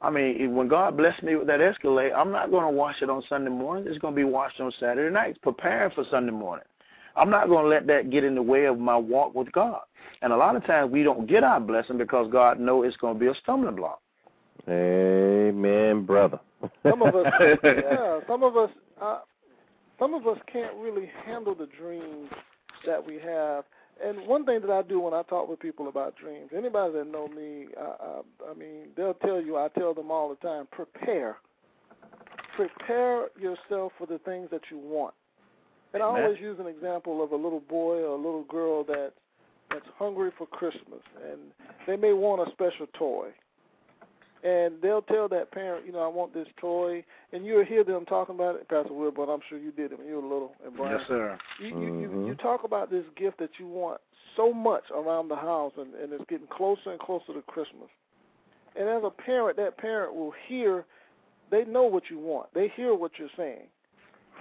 I mean, when God blessed me with that Escalade, I'm not going to wash it on Sunday morning. It's going to be washed on Saturday nights, preparing for Sunday morning. I'm not going to let that get in the way of my walk with God. And a lot of times we don't get our blessing because God knows it's going to be a stumbling block. Amen, brother. Some of us, yeah, some of us, uh, some of us can't really handle the dreams that we have. And one thing that I do when I talk with people about dreams, anybody that know me, I, I, I mean, they'll tell you. I tell them all the time: prepare, prepare yourself for the things that you want. And Amen. I always use an example of a little boy or a little girl that that's hungry for Christmas, and they may want a special toy and they'll tell that parent, you know, I want this toy, and you'll hear them talking about it, Pastor Will, but I'm sure you did it when you were a little. And Brian, yes, sir. You, you, mm-hmm. you you talk about this gift that you want so much around the house, and, and it's getting closer and closer to Christmas. And as a parent, that parent will hear, they know what you want. They hear what you're saying.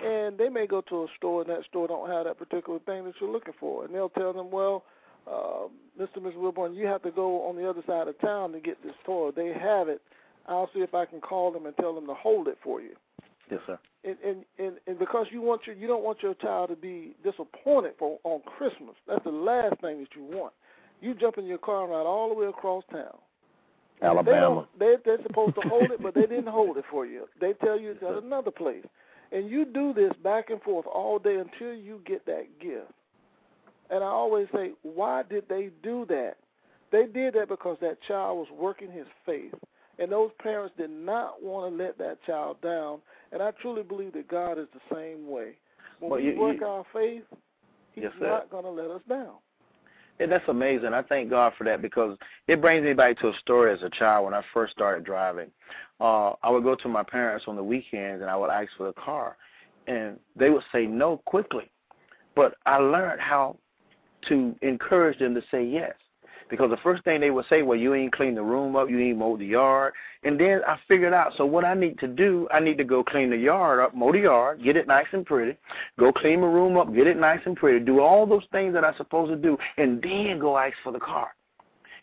And they may go to a store, and that store don't have that particular thing that you're looking for. And they'll tell them, well, uh, Mr. Ms. Wilborn, you have to go on the other side of town to get this toy. They have it. I'll see if I can call them and tell them to hold it for you. Yes, sir. And and and, and because you want your you don't want your child to be disappointed for on Christmas. That's the last thing that you want. You jump in your car and ride all the way across town. Alabama. They, they they're supposed to hold it, but they didn't hold it for you. They tell you it's at another place, and you do this back and forth all day until you get that gift. And I always say, why did they do that? They did that because that child was working his faith. And those parents did not want to let that child down. And I truly believe that God is the same way. When well, we you, work you, our faith, He's yes, not going to let us down. And that's amazing. I thank God for that because it brings me back to a story as a child when I first started driving. Uh, I would go to my parents on the weekends and I would ask for the car, and they would say no quickly. But I learned how to encourage them to say yes. Because the first thing they would say, well, you ain't clean the room up, you ain't mowed the yard. And then I figured out, so what I need to do, I need to go clean the yard up, mow the yard, get it nice and pretty, go clean the room up, get it nice and pretty, do all those things that I'm supposed to do, and then go ask for the car.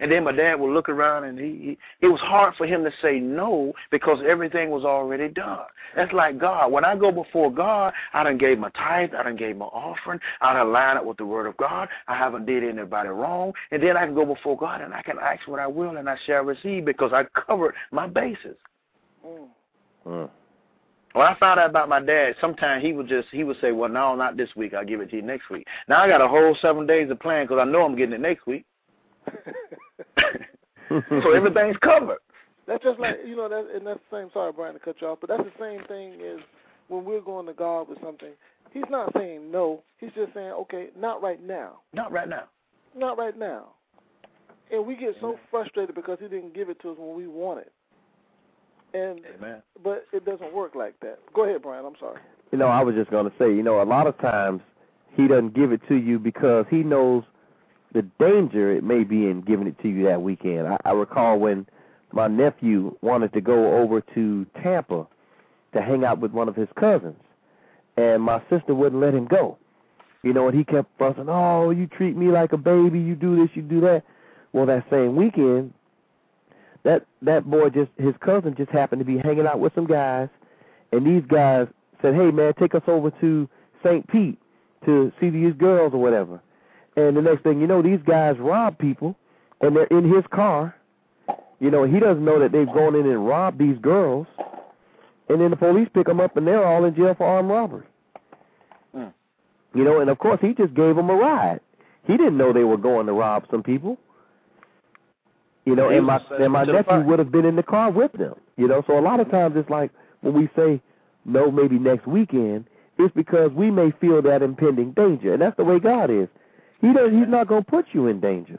And then my dad would look around and he, he it was hard for him to say no because everything was already done. That's like God. When I go before God, I done gave my tithe, I done gave my offering, I done line up with the word of God, I haven't did anybody wrong, and then I can go before God and I can ask what I will and I shall receive because I covered my bases. Mm. Mm. When I found out about my dad, sometimes he would just he would say, "Well, no, not this week. I'll give it to you next week." Now I got a whole seven days of plan because I know I'm getting it next week. so everything's covered. That's just like you know that, and that's the same. Sorry, Brian, to cut you off, but that's the same thing as when we're going to God with something. He's not saying no. He's just saying, okay, not right now. Not right now. Not right now. And we get so frustrated because he didn't give it to us when we want it. And Amen. but it doesn't work like that. Go ahead, Brian. I'm sorry. You know, I was just going to say, you know, a lot of times he doesn't give it to you because he knows the danger it may be in giving it to you that weekend. I, I recall when my nephew wanted to go over to Tampa to hang out with one of his cousins, and my sister wouldn't let him go. You know, and he kept fussing, "Oh, you treat me like a baby. You do this, you do that." Well, that same weekend, that that boy just his cousin just happened to be hanging out with some guys, and these guys said, "Hey, man, take us over to St. Pete to see these girls or whatever." And the next thing you know, these guys rob people, and they're in his car. You know, he doesn't know that they've gone in and robbed these girls, and then the police pick them up, and they're all in jail for armed robbery. Mm. You know, and of course, he just gave them a ride. He didn't know they were going to rob some people. You know, and my and my nephew would have been in the car with them. You know, so a lot of times it's like when we say no, maybe next weekend, it's because we may feel that impending danger, and that's the way God is. He does. He's not going to put you in danger.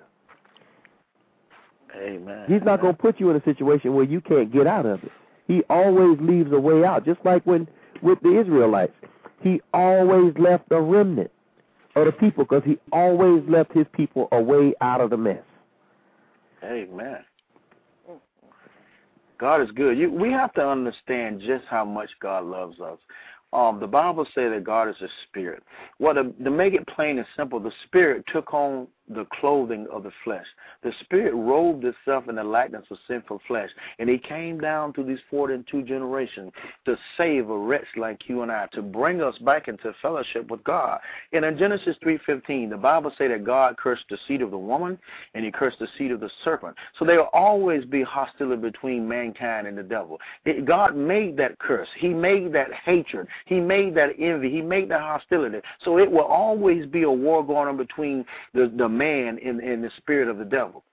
Amen. He's not going to put you in a situation where you can't get out of it. He always leaves a way out, just like when with the Israelites. He always left a remnant of the people because he always left his people a way out of the mess. Amen. God is good. You, we have to understand just how much God loves us. Um, the Bible says that God is a spirit. Well, to, to make it plain and simple, the spirit took on the clothing of the flesh. The spirit robed itself in the likeness of sinful flesh, and he came down through these 42 generations to save a wretch like you and I, to bring us back into fellowship with God. And in Genesis 3:15, the Bible say that God cursed the seed of the woman, and he cursed the seed of the serpent. So there will always be hostility between mankind and the devil. It, God made that curse. He made that hatred. He made that envy. He made that hostility. So it will always be a war going on between the, the man in and the spirit of the devil.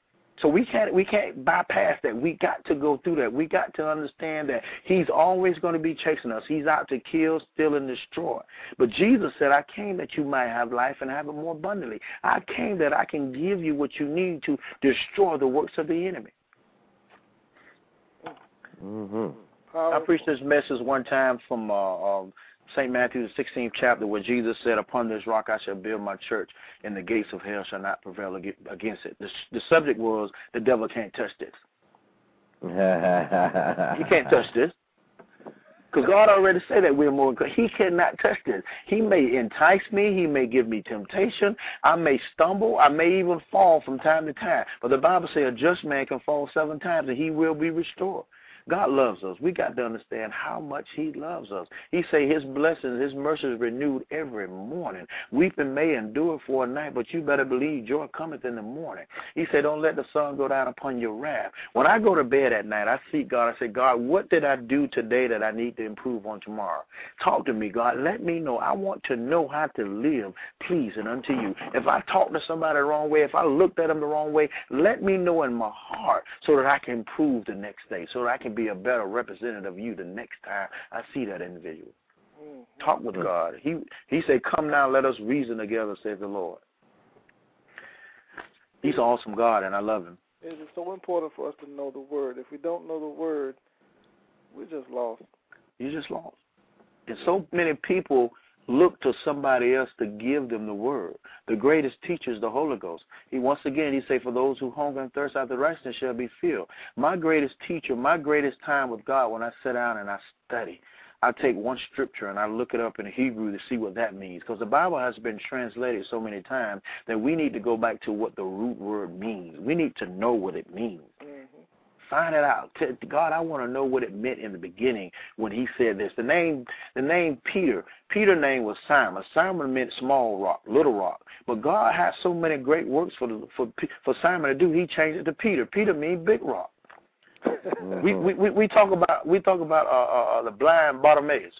So we can't we can't bypass that. We got to go through that. We got to understand that he's always going to be chasing us. He's out to kill, steal, and destroy. But Jesus said, "I came that you might have life and have it more abundantly. I came that I can give you what you need to destroy the works of the enemy." hmm I preached this message one time from uh, um, St. Matthew, the 16th chapter, where Jesus said, Upon this rock I shall build my church, and the gates of hell shall not prevail against it. The, the subject was, The devil can't touch this. He can't touch this. Because God already said that we're more. He cannot touch this. He may entice me. He may give me temptation. I may stumble. I may even fall from time to time. But the Bible says a just man can fall seven times and he will be restored. God loves us. We got to understand how much He loves us. He say His blessings, His mercies renewed every morning. Weeping may endure for a night, but you better believe joy cometh in the morning. He said, Don't let the sun go down upon your wrath. When I go to bed at night, I seek God. I say, God, what did I do today that I need to improve on tomorrow? Talk to me, God. Let me know. I want to know how to live pleasing unto you. If I talk to somebody the wrong way, if I looked at them the wrong way, let me know in my heart so that I can improve the next day, so that I can be a better representative of you the next time I see that individual. Mhm. Talk with God. He he said, Come now, let us reason together, says the Lord. He's an awesome God and I love him. It is so important for us to know the word. If we don't know the word, we're just lost. You just lost. And so many people look to somebody else to give them the word. The greatest teacher is the Holy Ghost. He once again he say, For those who hunger and thirst after righteousness shall be filled. My greatest teacher, my greatest time with God when I sit down and I study. I take one scripture and I look it up in Hebrew to see what that means. Because the Bible has been translated so many times that we need to go back to what the root word means. We need to know what it means. Find it out. God, I want to know what it meant in the beginning when He said this. The name, the name Peter. Peter name was Simon. Simon meant small rock, little rock. But God had so many great works for for for Simon to do. He changed it to Peter. Peter means big rock. We we we, we talk about we talk about uh, uh, uh, the blind Bartimaeus.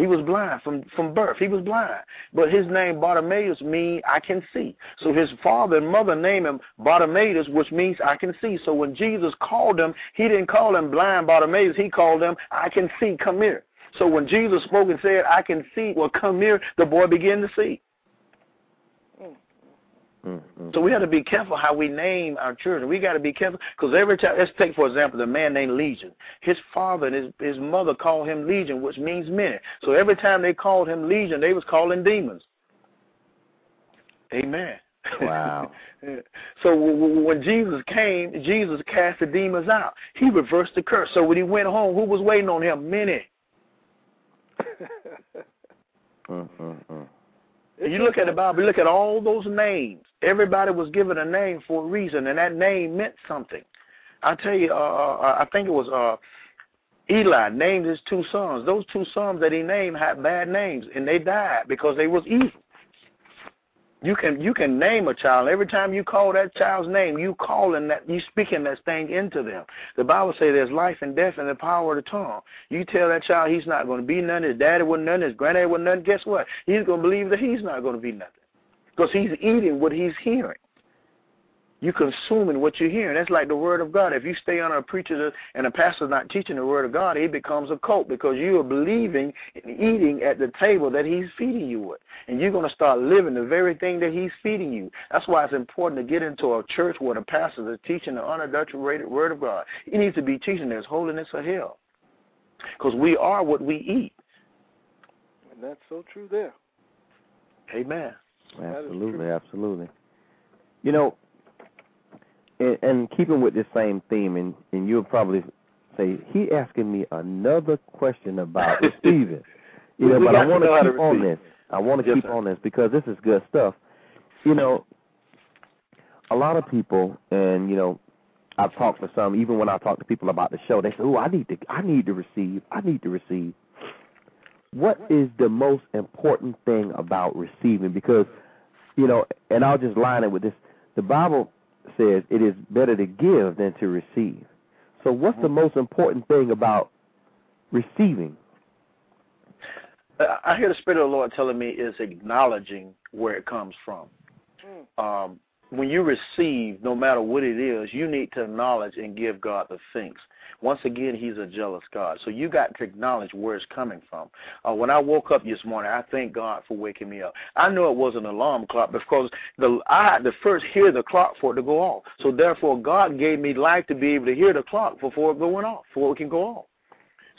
He was blind from from birth. He was blind, but his name Bartimaeus means I can see. So his father and mother named him Bartimaeus, which means I can see. So when Jesus called him, he didn't call him blind Bartimaeus. He called him I can see. Come here. So when Jesus spoke and said I can see, well come here, the boy began to see. Mhm. So we have to be careful how we name our children. We got to be careful because every time, let's take for example the man named Legion. His father and his his mother called him Legion, which means many. So every time they called him Legion, they was calling demons. Amen. Wow. so when Jesus came, Jesus cast the demons out. He reversed the curse. So when he went home, who was waiting on him? Many. You look at the Bible, look at all those names. Everybody was given a name for a reason, and that name meant something. I tell you, uh, uh I think it was uh, Eli named his two sons. Those two sons that he named had bad names, and they died because they was evil. You can you can name a child. Every time you call that child's name, you calling that you speaking that thing into them. The Bible says there's life and death in the power of the tongue. You tell that child he's not going to be nothing, his daddy wasn't nothing, his granddaddy wasn't nothing. Guess what? He's going to believe that he's not going to be nothing because he's eating what he's hearing you consuming what you're hearing. That's like the word of God. If you stay on a preacher and a pastor's not teaching the word of God, it becomes a cult because you are believing and eating at the table that he's feeding you with. And you're going to start living the very thing that he's feeding you. That's why it's important to get into a church where the pastors are teaching the unadulterated word of God. He needs to be teaching there's holiness or hell. Because we are what we eat. And that's so true there. Amen. Absolutely, absolutely. You know, and, and keeping with the same theme, and, and you'll probably say he asking me another question about receiving. You know, but I want to keep on this. I want to yes, keep sir. on this because this is good stuff. You know, a lot of people, and you know, I've talked to some. Even when I talk to people about the show, they say, "Oh, I need to, I need to receive, I need to receive." What is the most important thing about receiving? Because, you know, and I'll just line it with this: the Bible says it is better to give than to receive. So, what's the mm-hmm. most important thing about receiving? Uh, I hear the Spirit of the Lord telling me is acknowledging where it comes from. Mm. Um, when you receive, no matter what it is, you need to acknowledge and give God the thanks. Once again, He's a jealous God. So you got to acknowledge where it's coming from. Uh, when I woke up this morning, I thank God for waking me up. I know it was an alarm clock because the I had to first hear the clock for it to go off. So therefore, God gave me life to be able to hear the clock before it going off, before it can go off.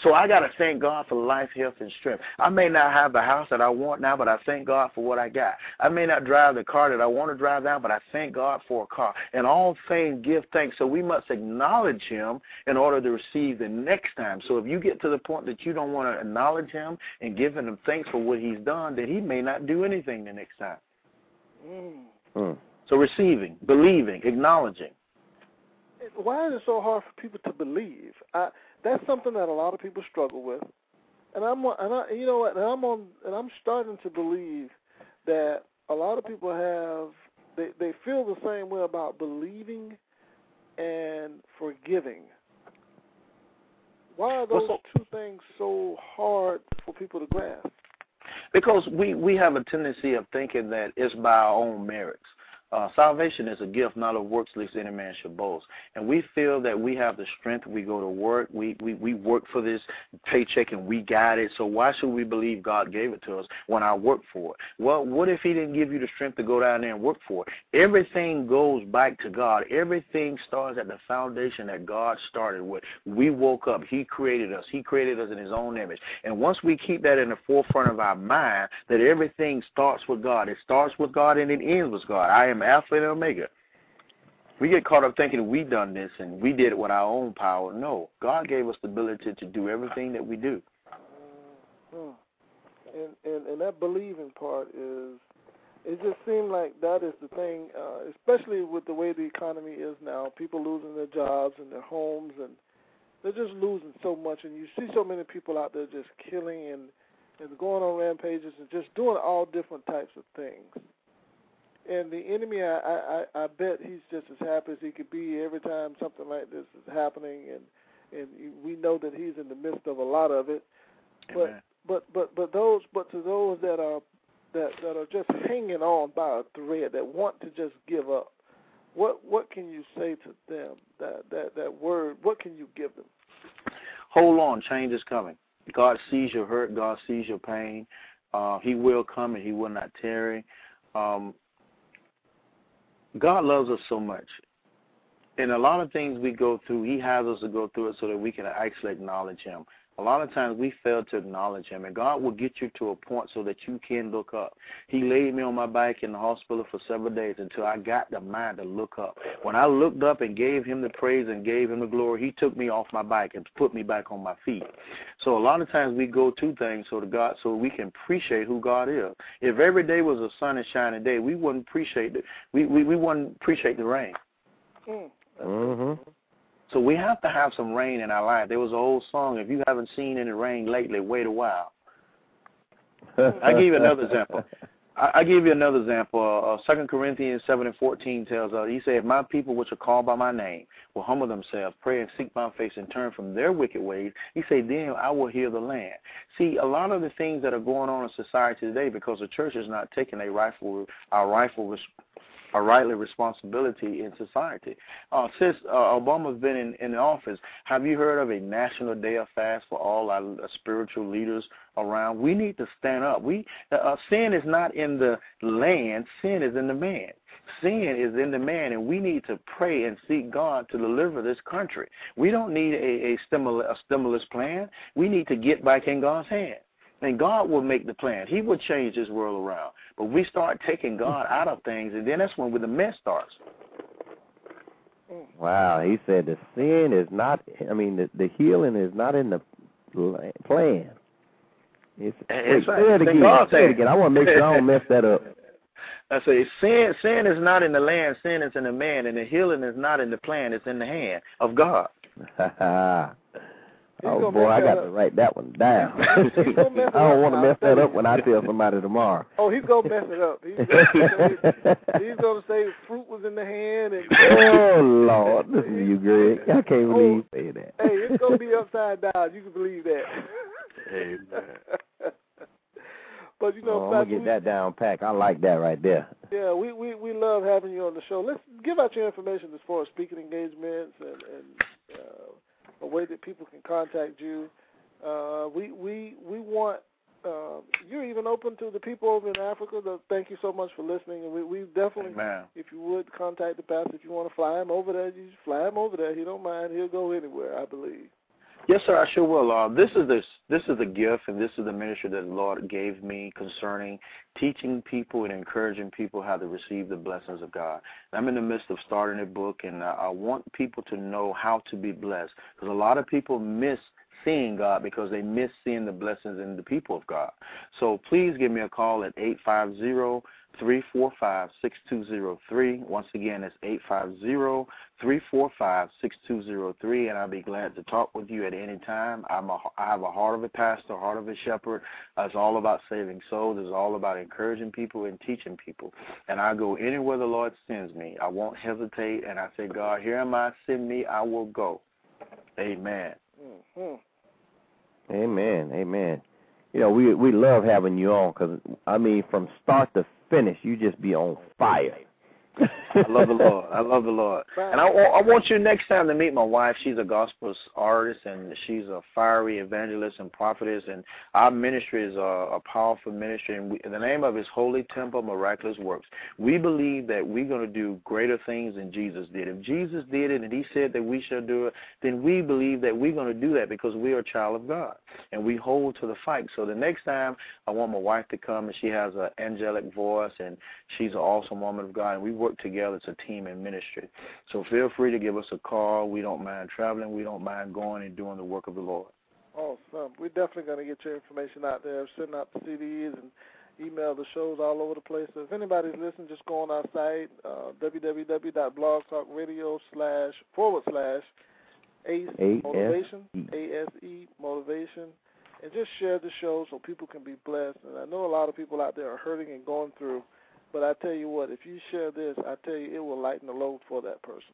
So I got to thank God for life, health, and strength. I may not have the house that I want now, but I thank God for what I got. I may not drive the car that I want to drive now, but I thank God for a car. And all things give thanks. So we must acknowledge Him in order to receive the next time. So if you get to the point that you don't want to acknowledge Him and give Him thanks for what He's done, then He may not do anything the next time. Mm. Mm. So receiving, believing, acknowledging. Why is it so hard for people to believe? I, that's something that a lot of people struggle with, and I'm and I you know what and I'm on and I'm starting to believe that a lot of people have they they feel the same way about believing and forgiving. Why are those Well, two things so hard for people to grasp? Because we, we have a tendency of thinking that it's by our own merits. Uh, salvation is a gift, not of works, lest any man should boast. And we feel that we have the strength. We go to work. We, we, we work for this paycheck and we got it. So why should we believe God gave it to us when I work for it? Well, what if He didn't give you the strength to go down there and work for it? Everything goes back to God. Everything starts at the foundation that God started with. We woke up. He created us. He created us in His own image. And once we keep that in the forefront of our mind, that everything starts with God. It starts with God and it ends with God. I am Alpha and Omega. We get caught up thinking we done this and we did it with our own power. No, God gave us the ability to do everything that we do. Hmm. And, and and that believing part is, it just seems like that is the thing, uh, especially with the way the economy is now. People losing their jobs and their homes, and they're just losing so much. And you see so many people out there just killing and and going on rampages and just doing all different types of things. And the enemy, I, I, I bet he's just as happy as he could be every time something like this is happening, and and we know that he's in the midst of a lot of it. But Amen. but but but those but to those that are that that are just hanging on by a thread that want to just give up, what what can you say to them? That that that word. What can you give them? Hold on, change is coming. God sees your hurt. God sees your pain. Uh, he will come and He will not tarry. Um, God loves us so much. And a lot of things we go through, He has us to go through it so that we can actually acknowledge Him. A lot of times we fail to acknowledge him, and God will get you to a point so that you can look up. He laid me on my back in the hospital for several days until I got the mind to look up. When I looked up and gave him the praise and gave him the glory, he took me off my bike and put me back on my feet. So a lot of times we go to things so to God so we can appreciate who God is. If every day was a sun and shining day, we wouldn't appreciate it. We we, we wouldn't appreciate the rain. Mm. Mm-hmm. So we have to have some rain in our life. There was an old song, if you haven't seen any rain lately, wait a while. I give you another example. I, give you another example. Uh, Second Corinthians seven and fourteen tells us, He said, "If my people, which are called by my name, will humble themselves, pray and seek my face, and turn from their wicked ways, He said, then I will heal the land." See, a lot of the things that are going on in society today, because the church is not taking a rightful, our rightful a rightly responsibility in society. Uh, since uh, Obama's been in, in office, have you heard of a national day of fast for all our uh, spiritual leaders around? We need to stand up. We uh, uh, sin is not in the land; sin is in the man. Sin is in the man, and we need to pray and seek God to deliver this country. We don't need a, a stimulus a stimulus plan. We need to get back in God's hand. And God will make the plan. He will change this world around. But we start taking God out of things, and then that's when the mess starts. Wow, he said the sin is not. I mean, the, the healing is not in the plan. It's, it's say it again. God say it again. I want to make sure I don't mess that up. I say sin. Sin is not in the land. Sin is in the man, and the healing is not in the plan. It's in the hand of God. oh boy, I got up. to write that one down. I don't want to mess that up when I tell somebody tomorrow. Oh, he's gonna mess it up. He's gonna say, he's gonna say fruit was in the hand. And, oh Lord, this is you, Greg. I can't oh, believe you say that. Hey, it's gonna be upside down. You can believe that. Amen. but you know, oh, I'm gonna get that down pack. I like that right there. Yeah, we, we we love having you on the show. Let's give out your information as far as speaking engagements and and. Uh, a way that people can contact you. Uh, we we we want uh, you're even open to the people over in Africa. To thank you so much for listening, and we, we definitely, Amen. if you would contact the pastor, if you want to fly him over there, you just fly him over there. He don't mind. He'll go anywhere, I believe. Yes, sir. I sure will. Uh, this is this this is the gift, and this is the ministry that the Lord gave me concerning teaching people and encouraging people how to receive the blessings of God. And I'm in the midst of starting a book, and uh, I want people to know how to be blessed because a lot of people miss seeing God because they miss seeing the blessings in the people of God. So please give me a call at eight five zero. 345-6203. Once again, it's 850-345-6203, and I'll be glad to talk with you at any time. I'm a, I have a heart of a pastor, heart of a shepherd. It's all about saving souls. It's all about encouraging people and teaching people. And I go anywhere the Lord sends me. I won't hesitate, and I say, God, here am I, send me, I will go. Amen. Mm-hmm. Amen. Amen. You know, we we love having you on because I mean, from start to finish, you just be on fire. I love the Lord. I love the Lord. And I, I want you next time to meet my wife. She's a gospel artist and she's a fiery evangelist and prophetess. And our ministry is a, a powerful ministry. And we, the name of it is Holy Temple Miraculous Works. We believe that we're going to do greater things than Jesus did. If Jesus did it and he said that we shall do it, then we believe that we're going to do that because we are a child of God. And we hold to the fight. So the next time I want my wife to come and she has an angelic voice and she's an awesome woman of God. And we work together as a team in ministry. So feel free to give us a call. We don't mind traveling. We don't mind going and doing the work of the Lord. Awesome. We're definitely going to get your information out there, sending out the CDs and email the shows all over the place. So if anybody's listening, just go on our site, uh, www.blogtalkradio slash forward slash motivation, A-S-E motivation, and just share the show so people can be blessed. And I know a lot of people out there are hurting and going through but I tell you what, if you share this, I tell you it will lighten the load for that person.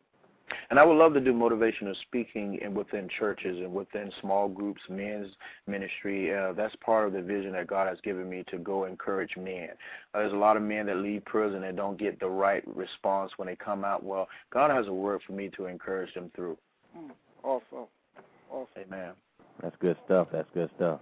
And I would love to do motivational speaking and within churches and within small groups, men's ministry. Uh, that's part of the vision that God has given me to go encourage men. Uh, there's a lot of men that leave prison and don't get the right response when they come out. Well, God has a word for me to encourage them through. Mm, awesome. Awesome. Amen. That's good stuff. That's good stuff.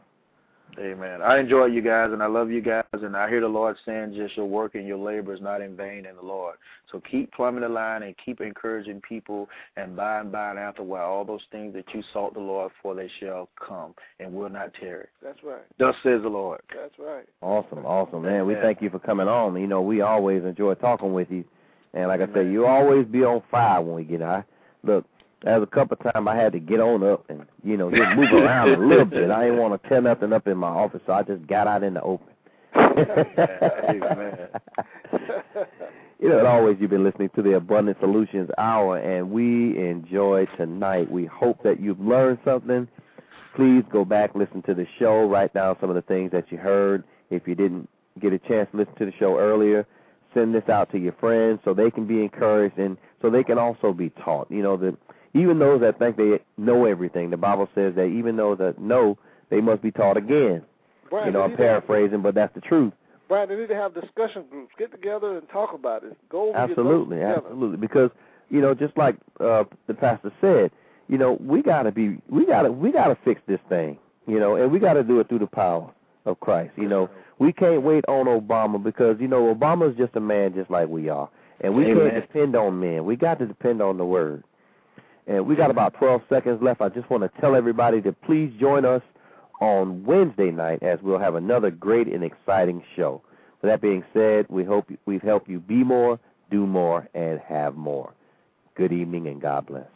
Amen. I enjoy you guys, and I love you guys, and I hear the Lord saying, just your work and your labor is not in vain in the Lord. So keep plumbing the line and keep encouraging people, and by and by and after a while, all those things that you sought the Lord for, they shall come and will not tarry. That's right. Thus says the Lord. That's right. Awesome, awesome, man. We thank you for coming on. You know, we always enjoy talking with you, and like I said, you always be on fire when we get high. Look, there was a couple of times I had to get on up and you know just move around a little bit. I didn't want to tear nothing up in my office, so I just got out in the open. You know, as always, you've been listening to the Abundant Solutions Hour, and we enjoy tonight. We hope that you've learned something. Please go back, listen to the show, write down some of the things that you heard. If you didn't get a chance to listen to the show earlier, send this out to your friends so they can be encouraged and so they can also be taught. You know, that even those that think they know everything, the Bible says that even those that know, they must be taught again. Brian, You know, I'm need to have- paraphrasing, but that's the truth. Brian, they need to have discussion groups. Get together and talk about it. Go over Absolutely, your notes together. absolutely. Because you know, just like uh, the pastor said, you know, we gotta be, we gotta, we gotta fix this thing. You know, and we gotta do it through the power of Christ. You know, we can't wait on Obama because you know Obama's just a man just like we are, and we Amen. can't depend on men. We got to depend on the Word. And we got about 12 seconds left. I just want to tell everybody to please join us on Wednesday night as we'll have another great and exciting show. With that being said, we hope we've helped you be more, do more, and have more. Good evening and God bless.